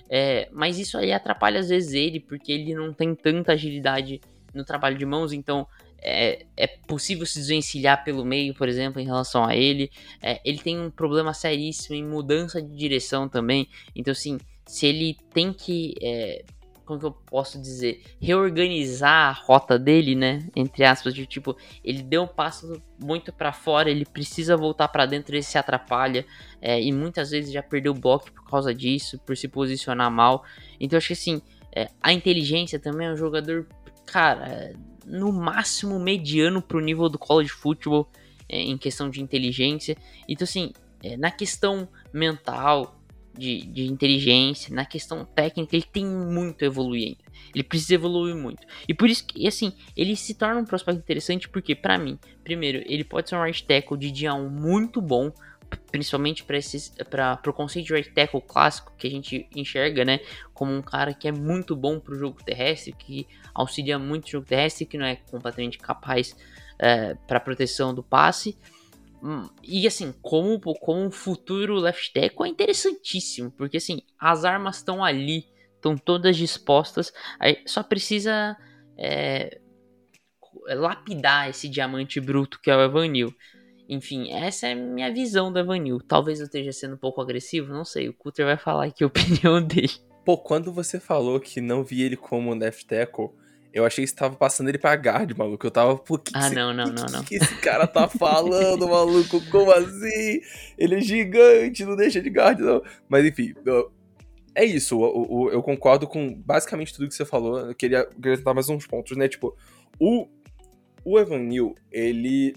É, mas isso aí atrapalha às vezes ele, porque ele não tem tanta agilidade no trabalho de mãos, então é, é possível se desvencilhar pelo meio, por exemplo, em relação a ele. É, ele tem um problema seríssimo em mudança de direção também. Então, assim, se ele tem que. É, como que eu posso dizer? Reorganizar a rota dele, né? Entre aspas, de tipo, ele deu um passo muito para fora, ele precisa voltar para dentro, ele se atrapalha. É, e muitas vezes já perdeu o bloco por causa disso, por se posicionar mal. Então, acho que assim, é, a inteligência também é um jogador, cara no máximo mediano pro nível do college football é, em questão de inteligência. Então, assim, é, na questão mental, de, de, inteligência, na questão técnica, ele tem muito a evoluir ainda. Ele precisa evoluir muito. E por isso que, assim, ele se torna um prospecto interessante porque, para mim, primeiro, ele pode ser um right tackle de dia 1 muito bom, principalmente para o conceito de right tackle clássico que a gente enxerga, né, como um cara que é muito bom para o jogo terrestre, que auxilia muito o jogo terrestre, que não é completamente capaz é, para proteção do passe. Hum, e assim, como, como um futuro left tackle é interessantíssimo, porque assim, as armas estão ali, estão todas dispostas, só precisa é, lapidar esse diamante bruto que é o Evanil. Enfim, essa é a minha visão do Evanil. Talvez eu esteja sendo um pouco agressivo, não sei. O Cutter vai falar aqui a opinião dele. Pô, quando você falou que não vi ele como left tackle, eu achei que você tava passando ele pra guard, maluco. Eu tava, pô, que, Ah, que não, não, que, não, não. que esse cara tá falando, maluco? Como assim? Ele é gigante, não deixa de guard, não. Mas enfim, eu- é isso. o- o- eu concordo com basicamente tudo que você falou. Eu queria acrescentar mais uns pontos, né? Tipo, o, o Evan Neal, ele,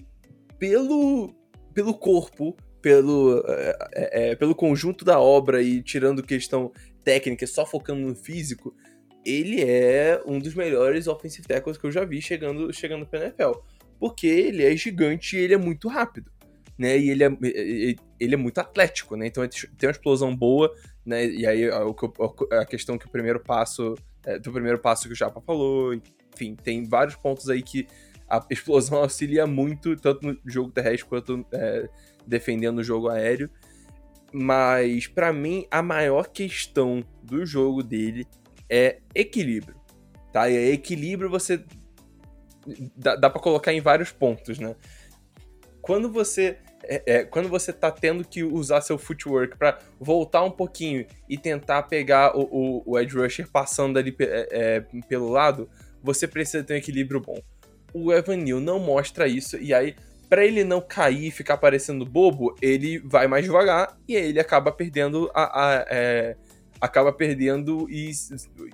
pelo, pelo corpo, pelo, é, é, é, pelo conjunto da obra e tirando questão técnica, só focando no físico, ele é um dos melhores offensive tackles que eu já vi chegando, chegando pro NFL. Porque ele é gigante e ele é muito rápido. Né? E ele é, ele é muito atlético, né? Então tem uma explosão boa, né? E aí que eu- a questão que o primeiro passo. É, do primeiro passo que o Japa falou, enfim, tem vários pontos aí que a explosão auxilia muito, tanto no jogo terrestre quanto é, defendendo o jogo aéreo. Mas, pra mim, a maior questão do jogo dele é equilíbrio. Tá? E equilíbrio você. Dá, dá para colocar em vários pontos, né? Quando você. é, é, quando você tá tendo que usar seu footwork pra voltar um pouquinho e tentar pegar o, o, o edge rusher passando ali é, é, pelo lado, você precisa ter um equilíbrio bom. O Evan Neal não mostra isso, e aí, pra ele não cair e ficar parecendo bobo, ele vai mais devagar e aí ele acaba perdendo a. a- é, acaba perdendo e,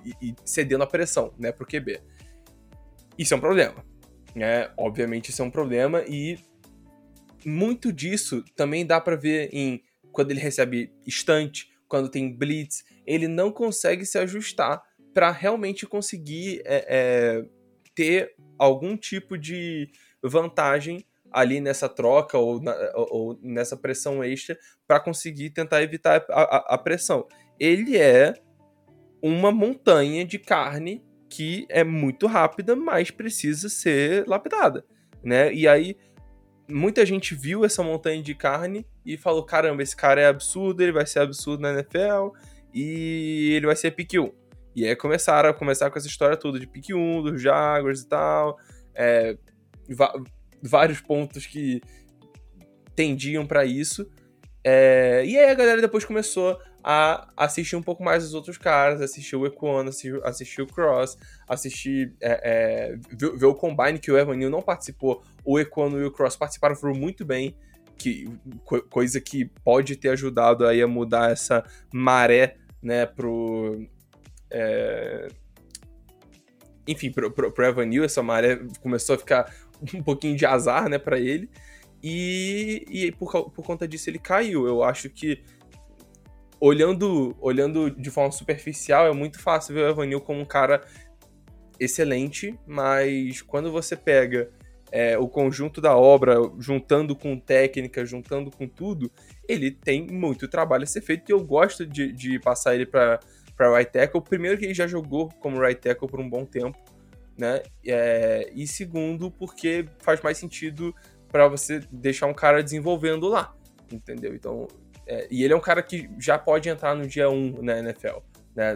e- e cedendo a pressão, né, pro QB. Isso é um problema. Né? Obviamente isso é um problema e muito disso também dá pra ver em quando ele recebe estante, quando tem blitz, ele não consegue se ajustar pra realmente conseguir é, é, ter algum tipo de vantagem ali nessa troca ou, na- ou- nessa pressão extra pra conseguir tentar evitar a, a- a pressão. Ele é uma montanha de carne que é muito rápida, mas precisa ser lapidada, né? E aí muita gente viu essa montanha de carne e falou: caramba, esse cara é absurdo, ele vai ser absurdo na NFL e ele vai ser pick 1. E aí começaram a começar com essa história toda de pick 1, dos Jaguars e tal. é, vários pontos que tendiam pra isso. É, e aí a galera depois começou a assistir um pouco mais os outros caras, assistir o Equano, assistir, assistir o Cross, assistir. É, é, ver, ver o Combine, que o Evan Neal não participou, o Equano e o Cross participaram, foram muito bem. Que, co- coisa que pode ter ajudado aí a mudar essa maré, né, pro. É, enfim, pro, pro, pro Evan Neal, essa maré começou a ficar um pouquinho de azar, né, pra ele. E, e por, por conta disso ele caiu. Eu acho que olhando, olhando de forma superficial, é muito fácil ver o Evanil como um cara excelente, mas quando você pega é, o conjunto da obra, juntando com técnica, juntando com tudo, ele tem muito trabalho a ser feito e eu gosto de, de passar ele para para right tackle. Primeiro que ele já jogou como right tackle por um bom tempo, né? É, e segundo porque faz mais sentido para você deixar um cara desenvolvendo lá, entendeu? Então, é, e ele é um cara que já pode entrar no dia 1 na NFL, né?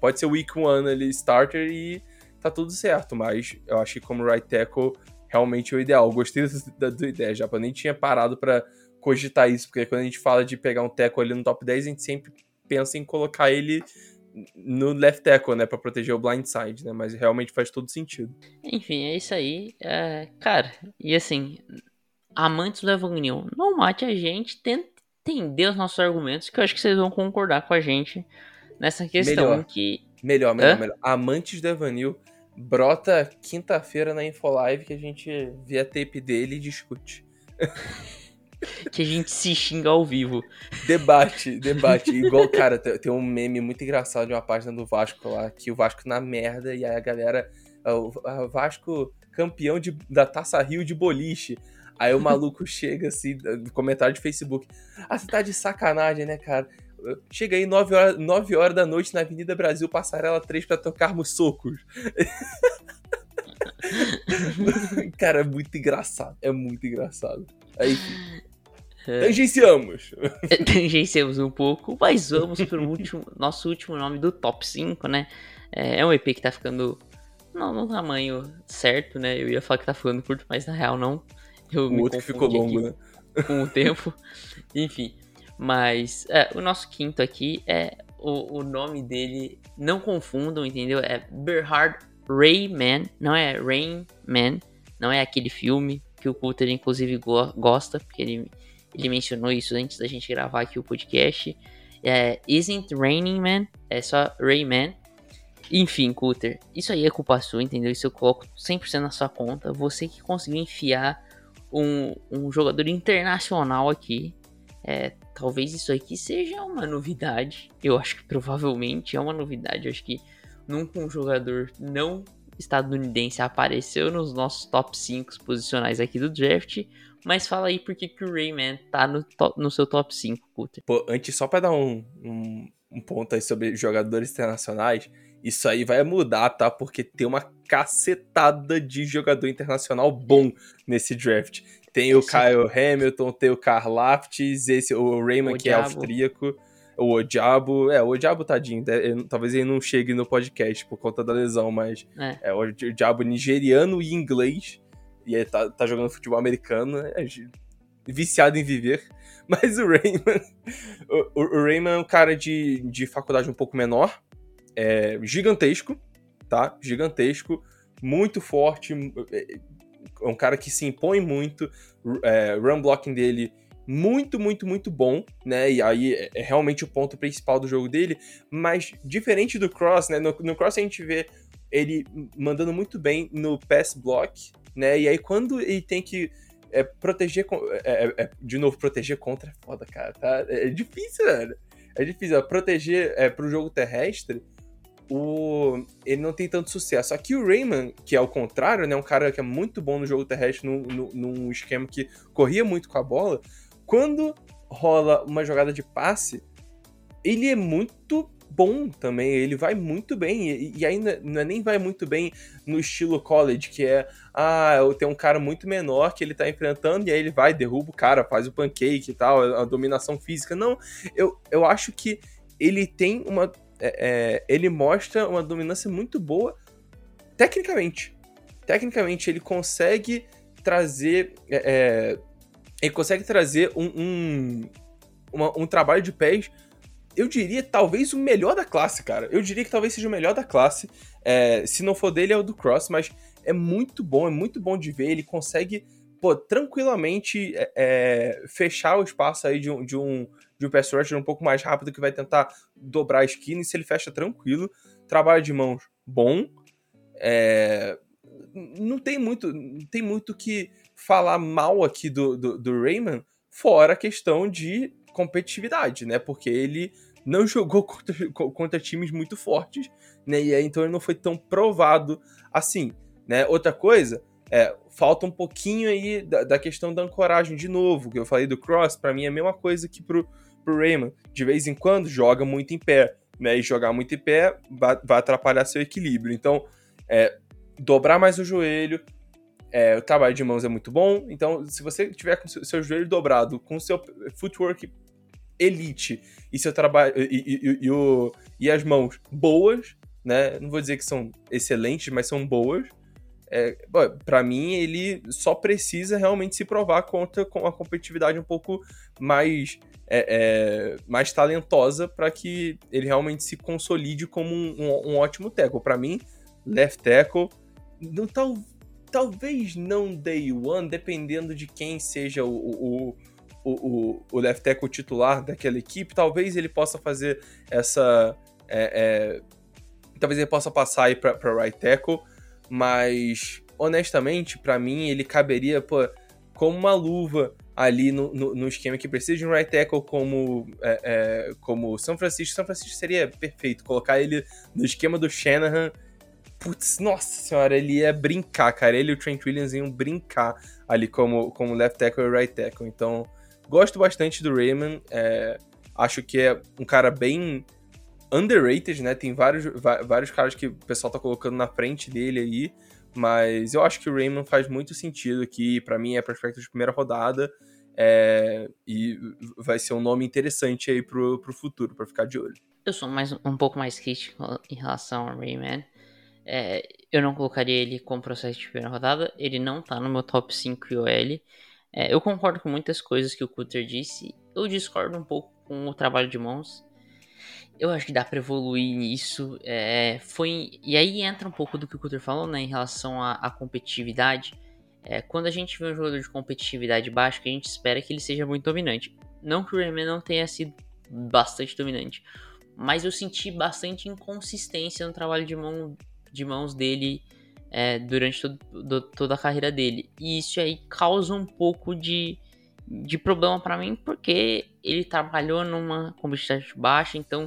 Pode ser week 1 ali, starter e tá tudo certo, mas eu acho que como right tackle realmente é o ideal. Gostei da, ideia, já nem tinha parado para cogitar isso, porque quando a gente fala de pegar um tackle ali no top 10, a gente sempre pensa em colocar ele no left tackle, né, para proteger o blind side, né? Mas realmente faz todo sentido. Enfim, é isso aí. É, cara, e assim, amantes do Evan Neal, não mate a gente, tenta entender os nossos argumentos, que eu acho que vocês vão concordar com a gente nessa questão Melhor. que Melhor, melhor, Hã? melhor. Amantes do Evanil, brota quinta-feira na Infolive que a gente vê a tape dele e discute. que a gente se xinga ao vivo. Debate, debate. Igual, cara, tem um meme muito engraçado de uma página do Vasco lá, que o Vasco na merda e aí a galera. ah, O ah, Vasco campeão de, da Taça Rio de boliche. Aí o maluco chega assim, comentário de Facebook. Ah, você tá de sacanagem, né, cara? Chega aí 9 horas, 9 horas da noite na Avenida Brasil, passarela 3 pra tocarmos socos. cara, é muito engraçado. É muito engraçado. Aí, enfim. Tangenciamos. Tangenciamos um pouco, mas vamos pro último, nosso último nome do top 5, né? É, é um EP que tá ficando no, no tamanho certo, né? Eu ia falar que tá ficando curto, mas na real não. Eu O outro ficou longo, né? com o tempo. Enfim, mas é, o nosso quinto aqui é o, o nome dele, não confundam, entendeu? É Berhard Rayman, não é Rain Man, não é aquele filme que o Coulter inclusive go gosta, porque ele, ele mencionou isso antes da gente gravar aqui o podcast. É, Isn't Raining Man, é só Rayman. Enfim, Coulter, isso aí é culpa sua, entendeu? Isso eu coloco 100% na sua conta. Você que conseguiu enfiar um, um jogador internacional aqui. É, talvez isso aqui seja uma novidade. Eu acho que provavelmente é uma novidade. Eu acho que nunca um jogador não estadunidense apareceu nos nossos top 5 posicionais aqui do draft. Mas fala aí por que, que o Rayman tá no, top, no seu top 5, Cutter. Pô, antes, só pra dar um, um, um ponto aí sobre jogadores internacionais, isso aí vai mudar, tá? Porque tem uma cacetada de jogador internacional bom nesse draft. Tem o Kyle Hamilton, tem o Karl Laftis, esse, o Raymond, que é austríaco, o Odiabo. É, o Odiabo, tadinho, talvez ele não chegue no podcast por conta da lesão, mas é, é o Odiabo nigeriano e inglês, e ele tá, tá jogando futebol americano, é viciado em viver. Mas o Rayman, o, o Rayman é um cara de, de faculdade um pouco menor, é gigantesco, tá? Gigantesco, muito forte, é, é um cara que se impõe muito, é, run blocking dele muito, muito, muito bom, né? E aí é, é realmente o ponto principal do jogo dele, mas diferente do Cross, né? No, no Cross a gente vê ele mandando muito bem no pass block, né? E aí quando ele tem que é, proteger, é, é, é, de novo, proteger contra é foda, cara, tá? É difícil, velho. É difícil, proteger é, pro jogo terrestre, o, ele não tem tanto sucesso. Aqui o Rayman, que é o contrário, né? Um cara que é muito bom no jogo terrestre, num, num esquema que corria muito com a bola. Quando rola uma jogada de passe, ele é muito bom também, ele vai muito bem, e, e ainda não é nem vai muito bem no estilo college, que é, ah, tenho um cara muito menor que ele tá enfrentando, e aí ele vai, derruba o cara, faz o pancake e tal, a, a dominação física. Não, eu, eu acho que ele tem uma é, é, ele mostra uma dominância muito boa tecnicamente. Tecnicamente, ele consegue trazer. É, é, ele consegue trazer um, um, uma, um trabalho de pés. Eu diria talvez o melhor da classe, cara. Eu diria que talvez seja o melhor da classe. É, se não for dele, é o do Cross, mas é muito bom, é muito bom de ver. Ele consegue, pô, tranquilamente é, fechar o espaço aí de um, de um, de um pass rusher um pouco mais rápido que vai tentar dobrar a esquina e se ele fecha tranquilo. Trabalho de mãos bom. É... Não tem muito tem muito que falar mal aqui do, do, do Rayman, fora a questão de competitividade, né? Porque ele não jogou contra, contra times muito fortes, né? E aí, então ele não foi tão provado assim, né? Outra coisa, é, falta um pouquinho aí da, da, questão da ancoragem de novo, que eu falei do cross, para mim é a mesma coisa que pro, pro Raymond. De vez em quando joga muito em pé, né? E jogar muito em pé vai, vai atrapalhar seu equilíbrio. Então, é, dobrar mais o joelho. É, o trabalho de mãos é muito bom. Então, se você tiver com seu, seu joelho dobrado, com seu footwork elite e seu trabalho e, e, e, o, e as mãos boas, né? Não vou dizer que são excelentes, mas são boas. É, para mim, ele só precisa realmente se provar contra com a competitividade um pouco mais é, é, mais talentosa para que ele realmente se consolide como um, um, um ótimo tackle. Para mim, left tackle, não, tal, talvez não day one, dependendo de quem seja o, o, o, o, left tackle titular daquela equipe, talvez ele possa fazer essa. É, é, talvez ele possa passar aí para right tackle, mas honestamente, para mim, ele caberia pô, como uma luva ali no, no, no, esquema que precisa de um right tackle como, é, é, como São Francisco. São Francisco seria perfeito. Colocar ele no esquema do Shanahan. Putz, nossa senhora, ele ia brincar, cara. Ele e o Trent Williams iam brincar ali como, como left tackle e right tackle. Então, gosto bastante do Raymond. É, acho que é um cara bem underrated, né? Tem vários, vários caras que o pessoal tá colocando na frente dele aí. Mas eu acho que o Raymond faz muito sentido aqui. para mim é prospecto de primeira rodada. É, e vai ser um nome interessante aí pro, pro futuro, para ficar de olho. Eu sou mais, um pouco mais crítico em relação ao Rayman. É, eu não colocaria ele como processo de primeira rodada. Ele não tá no meu top 5 IOL. É, eu concordo com muitas coisas que o Cutter disse. Eu discordo um pouco com o trabalho de mãos. Eu acho que dá para evoluir nisso. É, foi e aí entra um pouco do que o Cutter falou, né, em relação à, à competitividade. É, quando a gente vê um jogador de competitividade baixa, a gente espera que ele seja muito dominante. Não que o Rayman não tenha sido bastante dominante, mas eu senti bastante inconsistência no trabalho de, mão, de mãos dele é, durante todo, do, toda a carreira dele. E isso aí causa um pouco de, de problema para mim, porque ele trabalhou numa competitividade baixa, então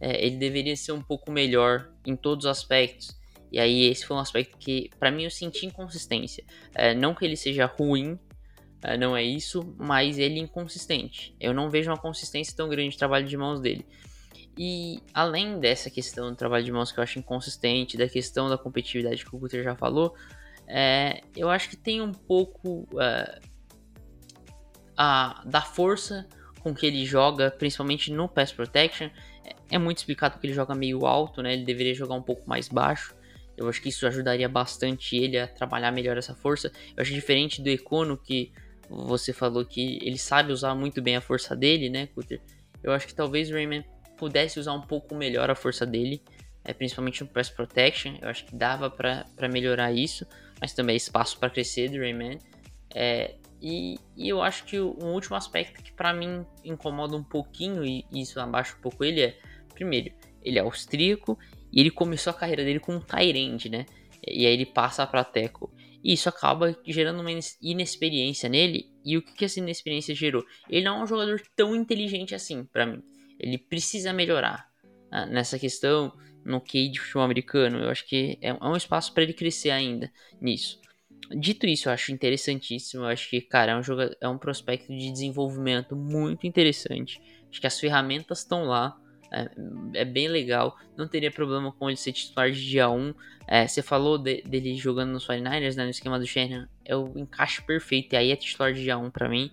é, ele deveria ser um pouco melhor em todos os aspectos. E aí esse foi um aspecto que, para mim, eu senti inconsistência. É, não que ele seja ruim, é, não é isso, mas ele é inconsistente. Eu não vejo uma consistência tão grande de trabalho de mãos dele. E além dessa questão do trabalho de mãos que eu acho inconsistente, da questão da competitividade que o Guter já falou, é, eu acho que tem um pouco é, a, da força com que ele joga, principalmente no Pass Protection. É, é muito explicado que ele joga meio alto, né? Ele deveria jogar um pouco mais baixo. Eu acho que isso ajudaria bastante ele a trabalhar melhor essa força. Eu acho diferente do Econo, que você falou que ele sabe usar muito bem a força dele, né, Cutter? Eu acho que talvez o Rayman pudesse usar um pouco melhor a força dele, é, principalmente no Press Protection. Eu acho que dava para melhorar isso, mas também é espaço para crescer do Rayman. É, e, e, eu acho que um último aspecto que para mim incomoda um pouquinho, e isso abaixa um pouco ele, é: primeiro, ele é austríaco e ele começou a carreira dele com um Tyrande, né? E aí ele passa para Teco. E isso acaba gerando uma inexperiência nele. E o que, que essa inexperiência gerou? Ele não é um jogador tão inteligente assim, para mim. Ele precisa melhorar ah, nessa questão no QI de futebol americano. Eu acho que é, é um espaço para ele crescer ainda nisso. Dito isso, eu acho interessantíssimo. Eu acho que, cara, é um, jogador, é um prospecto de desenvolvimento muito interessante. Acho que as ferramentas estão lá. É, é, bem legal. Não teria problema com ele ser titular de dia 1. É, você falou de, dele jogando nos 49ers, né, no esquema do Shannon. É o encaixe perfeito. E aí é titular de dia 1 para mim.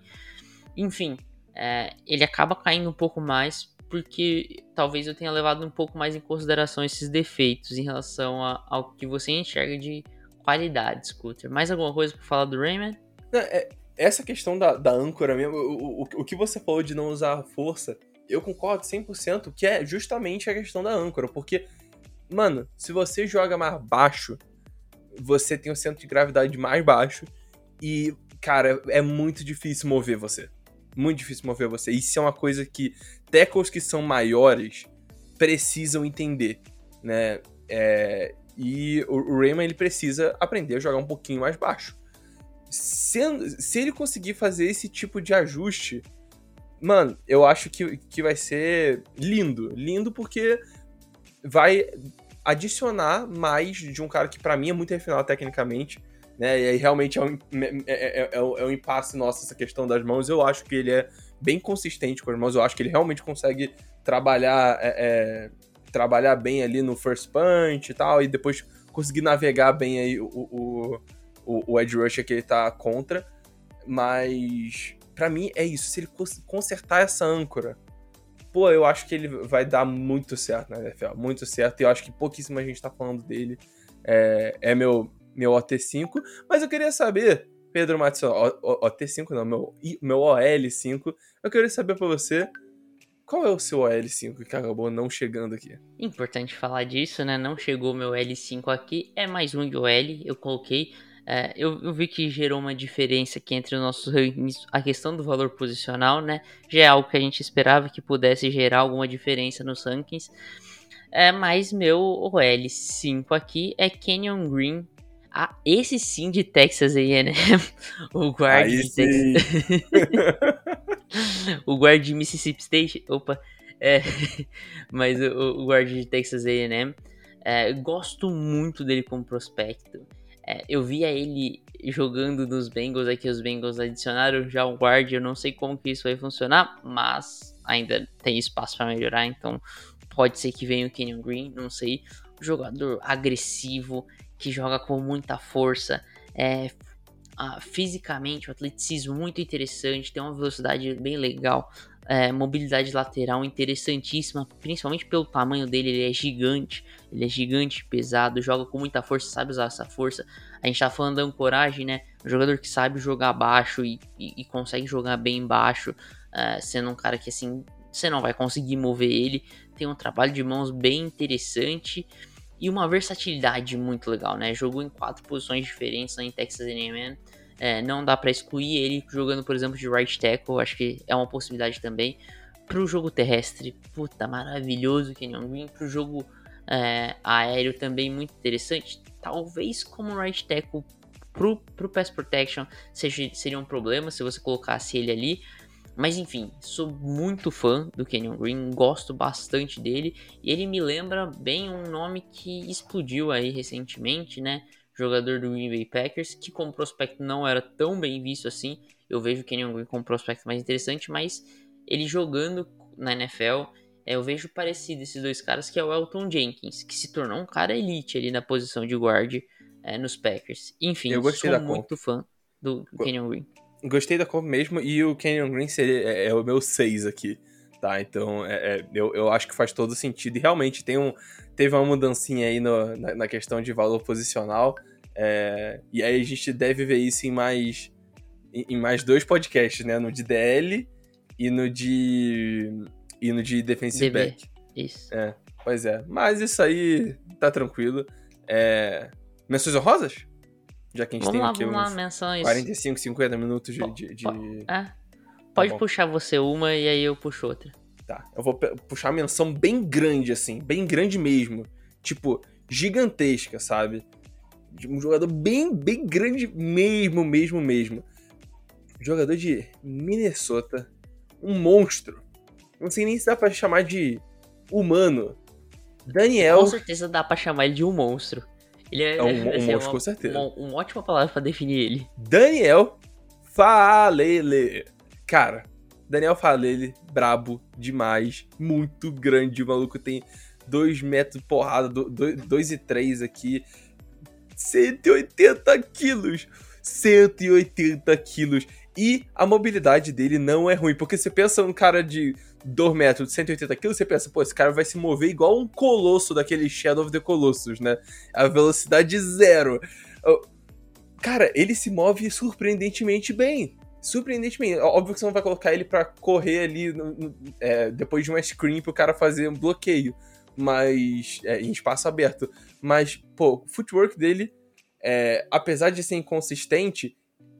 Enfim, é, ele acaba caindo um pouco mais. Porque talvez eu tenha levado um pouco mais em consideração esses defeitos em relação a, ao que você enxerga de qualidade, Scooter. Mais alguma coisa para falar do Rayman? É, essa questão da, da âncora mesmo, o, o, o que você falou de não usar força eu concordo 100% que é justamente a questão da âncora, porque, mano, se você joga mais baixo, você tem o centro de gravidade mais baixo e, cara, é muito difícil mover você. Muito difícil mover você. Isso é uma coisa que tackles que são maiores precisam entender, né? É, e o, o ele precisa aprender a jogar um pouquinho mais baixo. Se, se ele conseguir fazer esse tipo de ajuste, Mano, eu acho que, que vai ser lindo. Lindo porque vai adicionar mais de um cara que para mim é muito refinado tecnicamente, né? E aí realmente é um, é, é, é, é, um impasse nosso essa questão das mãos. Eu acho que ele é bem consistente com as mãos. Eu acho que ele realmente consegue trabalhar, é, é, trabalhar bem ali no first punch e tal, e depois conseguir navegar bem aí o, o, o, o edge rusher que ele tá contra. Mas para mim é isso. Se ele consertar essa âncora, pô, eu acho que ele vai dar muito certo na NFL. Muito certo. E eu acho que pouquíssima gente tá falando dele. É, é meu, meu OT5. Mas eu queria saber, Pedro Matson, OT5 não, meu, meu OL5. Eu queria saber pra você. Qual é o seu OL5 que acabou não chegando aqui? Importante falar disso, né? Não chegou meu L5 aqui. É mais um de OL. Eu coloquei é, eu, eu, vi que gerou uma diferença aqui entre os nossos rankings, a questão do valor posicional, né? Já é algo que a gente esperava que pudesse gerar alguma diferença nos rankings. É, mas meu OL5 aqui é Canyon Green. Ah, esse sim de Texas A&M. o guard Aí de Texas... o guard de Mississippi State. Opa. É, mas o, o guard de Texas A&M. É, gosto muito dele como prospecto. É, eu via ele jogando nos Bengals, aqui os Bengals adicionaram já um guard, eu não sei como que isso vai funcionar, mas ainda tem espaço para melhorar, então pode ser que venha o Kenyon Green, não sei. jogador agressivo, que joga com muita força, é, fisicamente, o atleticismo muito interessante, tem uma velocidade bem legal, é, mobilidade lateral interessantíssima, principalmente pelo tamanho dele, ele é gigante, ele é gigante, pesado, joga com muita força, sabe usar essa força. A gente tá falando da ancoragem, né? Um jogador que sabe jogar baixo e, e, e consegue jogar bem baixo, é, sendo um cara que assim você não vai conseguir mover ele. Tem um trabalho de mãos bem interessante e uma versatilidade muito legal, né? Jogou em quatro posições diferentes lá em Texas A&M. É, não dá para excluir ele jogando, por exemplo, de right tackle. Acho que é uma possibilidade também. Pro jogo terrestre, puta, maravilhoso Kenyon Green. Pro jogo é, aéreo também muito interessante. Talvez como right tackle pro, pro pass protection seja, seria um problema se você colocasse ele ali. Mas enfim, sou muito fã do Kenyon Green, gosto bastante dele. E ele me lembra bem um nome que explodiu aí recentemente, né? Jogador do Green Bay Packers, que como prospecto não era tão bem visto assim. Eu vejo o Kenyon Green como prospecto mais interessante, mas ele jogando na NFL, é, eu vejo parecido esses dois caras, que é o Elton Jenkins, que se tornou um cara elite ali na posição de guard é, nos Packers. Enfim, eu sou muito fã do Kenyon Green. Gostei da cor mesmo, e o Kenyon Green seria, é, é o meu 6 aqui, tá? Então, é, é, eu, eu acho que faz todo sentido, e realmente tem um, teve uma mudancinha aí no, na, na, questão de valor posicional, é, e aí a gente deve ver isso em mais, em, em mais dois podcasts, né? No de DL e no de. E no de defensive DB. back. Isso. É, pois é. Mas isso aí tá tranquilo. É... Menções honrosas? Já que a gente vamos tem lá, aqui vamos uns lá, menções. 45, 50 minutos de. de, de... É. Pode tá puxar você uma e aí eu puxo outra. Tá. Eu vou puxar uma menção bem grande, assim. Bem grande mesmo. Tipo, gigantesca, sabe? Um jogador bem, bem grande mesmo, mesmo, mesmo. Jogador de Minnesota, um monstro. Não sei nem se dá pra chamar de humano. Daniel. Com certeza dá pra chamar ele de um monstro. Ele é, é um, um monstro, uma, com certeza. Uma, uma, ótima palavra pra definir ele. Daniel Falele. Cara, Daniel Falele, brabo demais. Muito grande. O maluco tem 2 metros porrada, 2 e 3 aqui. 180 quilos. 180 quilos. E a mobilidade dele não é ruim, porque você pensa um cara de 2 metros, de 180 quilos, você pensa, pô, esse cara vai se mover igual um colosso daquele Shadow of the Colossus, né? A velocidade zero. Cara, ele se move surpreendentemente bem. Surpreendentemente. Óbvio que você não vai colocar ele para correr ali no, no, é, depois de uma screen pro cara fazer um bloqueio. Mas. É, em espaço aberto. Mas, pô, o footwork dele, é, apesar de ser inconsistente,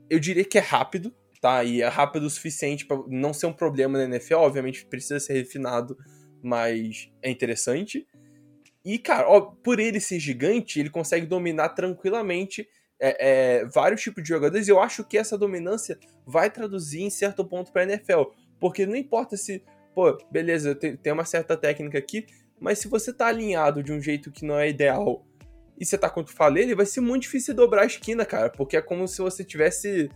eu diria que é rápido tá? E é rápido o suficiente para não ser um problema na NFL, obviamente precisa ser refinado, mas é interessante. E, cara, ó, por ele ser gigante, ele consegue dominar tranquilamente é, é, vários tipos de jogadores. E eu acho que essa dominância vai traduzir em certo ponto para NFL. Porque não importa se, pô, beleza, tem uma certa técnica aqui, mas se você tá alinhado de um jeito que não é ideal e você tá contra o Falele, vai ser muito difícil dobrar a esquina, cara. Porque é como se você tivesse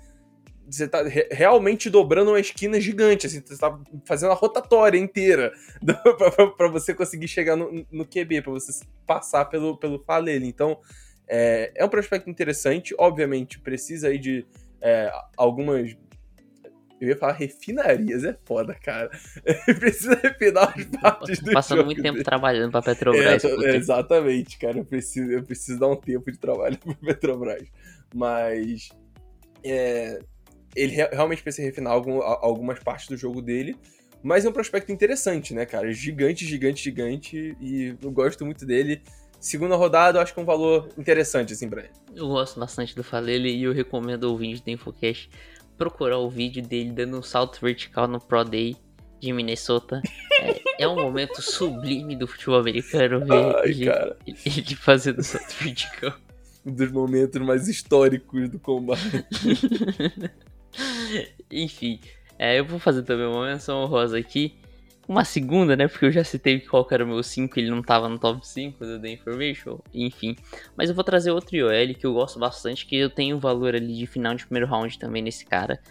você tá re realmente dobrando uma esquina gigante, assim, você tá fazendo a rotatória inteira para você conseguir chegar no, no QB, para você passar pelo, pelo Falele. Então, é, é um prospecto interessante, obviamente precisa aí de é, algumas eu ia falar refinarias, é foda, cara. precisa refinar as partes do Passando muito tempo dele. trabalhando pra Petrobras. É, exatamente, cara. Eu preciso, eu preciso dar um tempo de trabalho pra Petrobras. Mas. É, ele realmente precisa refinar algum, algumas partes do jogo dele. Mas é um prospecto interessante, né, cara? Gigante, gigante, gigante. E eu gosto muito dele. Segunda rodada, eu acho que é um valor interessante, assim, pra ele. Eu gosto bastante do Falele e eu recomendo o vídeo do Infocast procurar o vídeo dele dando um salto vertical no Pro Day de Minnesota. é, é, um momento sublime do futebol americano ver Ai, ele, cara. ele fazendo salto vertical. Um dos momentos mais históricos do combate. Enfim, é, eu vou fazer também uma menção honrosa aqui. Uma segunda, né? Porque eu já citei qual era o meu 5, ele não tava no top 5 do The Information. Enfim. Mas eu vou trazer outro IOL que eu gosto bastante, que eu tenho valor ali de final de primeiro round também nesse cara.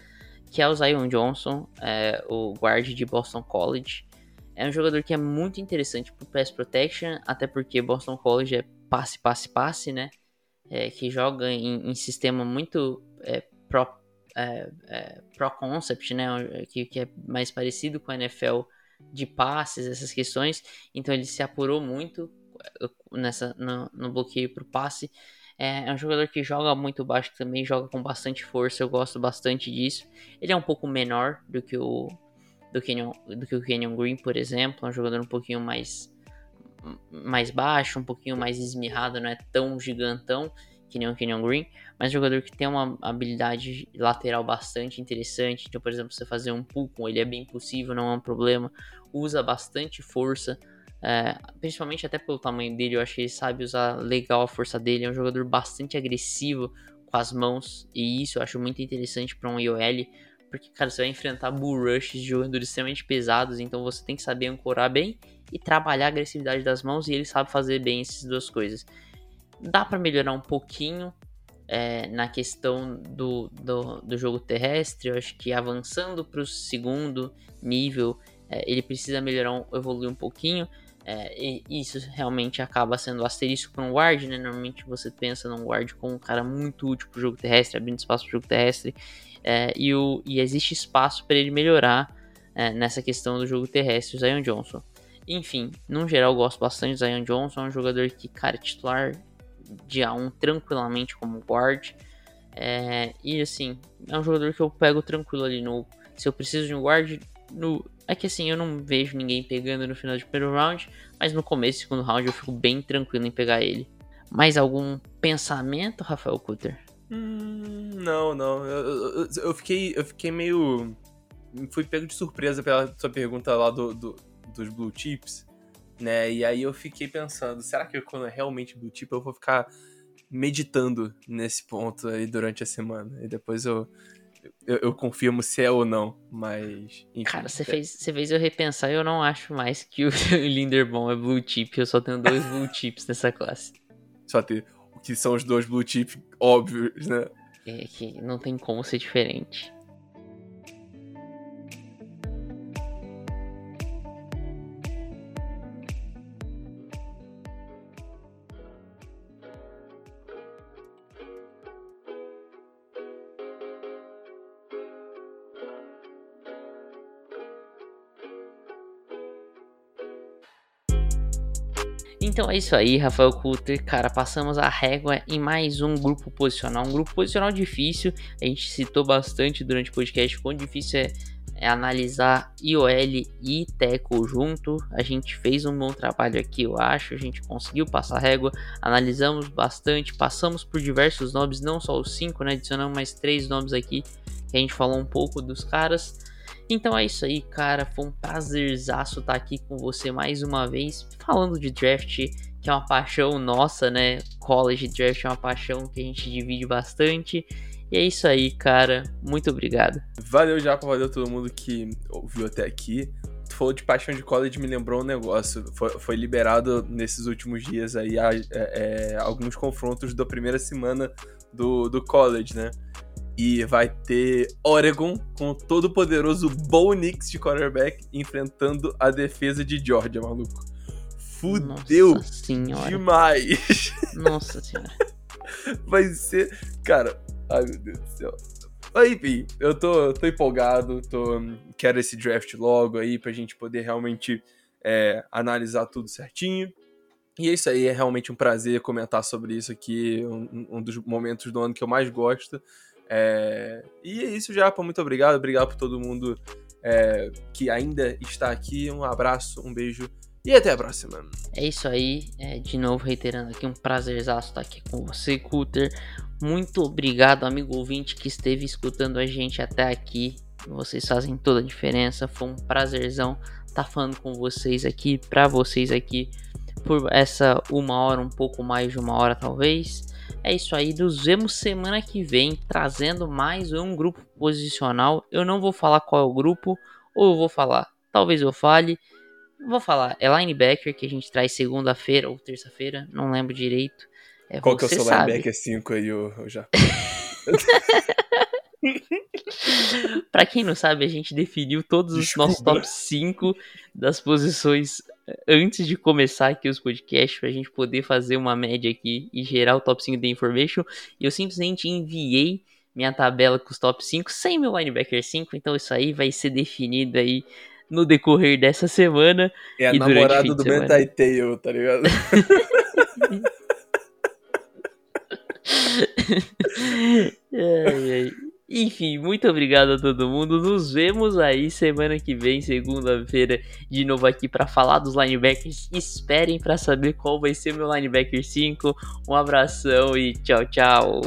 Que é o Zion Johnson, é, o guard de Boston College. É um jogador que é muito interessante pro pass protection, até porque Boston College é passe, passe, passe, né? É, que joga em, em sistema muito é, pro, é, é, Pro Concept, né, que, que é mais parecido com a NFL de passes, essas questões. Então ele se apurou muito eh, nessa no, no bloqueio para o passe. É, é, um jogador que joga muito baixo também, joga com bastante força. Eu gosto bastante disso. Ele é um pouco menor do que o do, Kenyon, do que o Kenyon Green, por exemplo. É um jogador um pouquinho mais, mais baixo, um pouquinho mais esmirrado, não é tão gigantão que nem o Kenyon Green, mas jogador que tem uma habilidade lateral bastante interessante. Então, por exemplo, você fazer um pull com ele é bem possível, não é um problema. Usa bastante força, é, principalmente até pelo tamanho dele, eu acho que ele sabe usar legal a força dele. É um jogador bastante agressivo com as mãos, e isso eu acho muito interessante para um IOL, porque, cara, você vai enfrentar bull rushes de jogadores extremamente pesados, então você tem que saber ancorar bem e trabalhar a agressividade das mãos, e ele sabe fazer bem essas duas coisas. Dá para melhorar um pouquinho é, na questão do, do, do, jogo terrestre, eu acho que avançando para o segundo nível, é, ele precisa melhorar, um, evoluir um pouquinho, é, e isso realmente acaba sendo asterisco para um guard, né? Normalmente você pensa num guard como um cara muito útil para o jogo terrestre, abrindo espaço para o jogo terrestre, é, e, o, e existe espaço para ele melhorar é, nessa questão do jogo terrestre, o Zion Johnson. Enfim, no geral eu gosto bastante do Zion Johnson, é um jogador que, cara, é titular de A1 tranquilamente como guard. É, e assim, é um jogador que eu pego tranquilo ali no. Se eu preciso de um guard, no, é que assim, eu não vejo ninguém pegando no final de primeiro round, mas no começo, segundo round, eu fico bem tranquilo em pegar ele. Mais algum pensamento, Rafael Cutter? Hum, não, não. Eu, eu, eu, fiquei, eu fiquei meio. Fui pego de surpresa pela sua pergunta lá do, do, dos Blue Chips, né? E aí eu fiquei pensando, será que quando é realmente Blue Chip eu vou ficar meditando nesse ponto aí durante a semana? E depois eu, eu, eu confirmo se é ou não, mas. Enfim, Cara, você é. fez, você fez eu repensar e eu não acho mais que o Linderbaum é blue chip. Eu só tenho dois blue chips nessa classe. Só ter. O que são os dois blue chips óbvios, né? É que não tem como ser diferente. Então é isso aí, Rafael Coulter. Cara, passamos a régua em mais um grupo posicional. Um grupo posicional difícil. A gente citou bastante durante o podcast quão difícil é, é analisar IOL e Teco junto. A gente fez um bom trabalho aqui, eu acho. A gente conseguiu passar a régua, analisamos bastante, passamos por diversos nomes, não só os cinco, né? Adicionamos mais três nomes aqui que a gente falou um pouco dos caras. Então é isso aí, cara. Foi um prazerzaço estar aqui com você mais uma vez, falando de draft, que é uma paixão nossa, né? College draft é uma paixão que a gente divide bastante. E é isso aí, cara. Muito obrigado. Valeu, Jaco. Valeu todo mundo que ouviu até aqui. Tu falou de paixão de college, me lembrou um negócio. Foi, foi liberado nesses últimos dias aí é, é, alguns confrontos da primeira semana do, do college, né? E vai ter Oregon com o todo poderoso Bo Nix de quarterback enfrentando a defesa de Georgia, maluco. Fudeu Nossa demais. Nossa senhora. Vai ser. Cara, ai meu Deus do céu. Aí, enfim, eu tô, tô empolgado, tô, quero esse draft logo aí pra gente poder realmente é, analisar tudo certinho. E é isso aí, é realmente um prazer comentar sobre isso aqui, um, um dos momentos do ano que eu mais gosto. É... E é isso, Japa. Muito obrigado. Obrigado por todo mundo é, que ainda está aqui. Um abraço, um beijo e até a próxima. É isso aí. É, de novo, reiterando aqui, um prazerzaço estar aqui com você, Cutter. Muito obrigado, amigo ouvinte, que esteve escutando a gente até aqui. Vocês fazem toda a diferença. Foi um prazerzão estar falando com vocês aqui, para vocês aqui, por essa uma hora, um pouco mais de uma hora, talvez. É isso aí, nos vemos semana que vem trazendo mais um grupo posicional. Eu não vou falar qual é o grupo, ou eu vou falar, talvez eu fale. Vou falar, é linebacker que a gente traz segunda-feira ou terça-feira, não lembro direito. É, qual que é o seu sabe. linebacker 5 aí, eu, eu já. pra quem não sabe, a gente definiu todos os Desculpa. nossos top 5 das posições antes de começar aqui os podcasts, pra gente poder fazer uma média aqui e gerar o top 5 da Information, eu simplesmente enviei minha tabela com os top 5 sem meu linebacker 5, então isso aí vai ser definido aí no decorrer dessa semana. É a namorada do Ben Tail, tá ligado? ai, ai. Enfim, muito obrigado a todo mundo. Nos vemos aí semana que vem, segunda-feira, de novo aqui para falar dos linebackers. Esperem para saber qual vai ser meu linebacker 5. Um abração e tchau, tchau.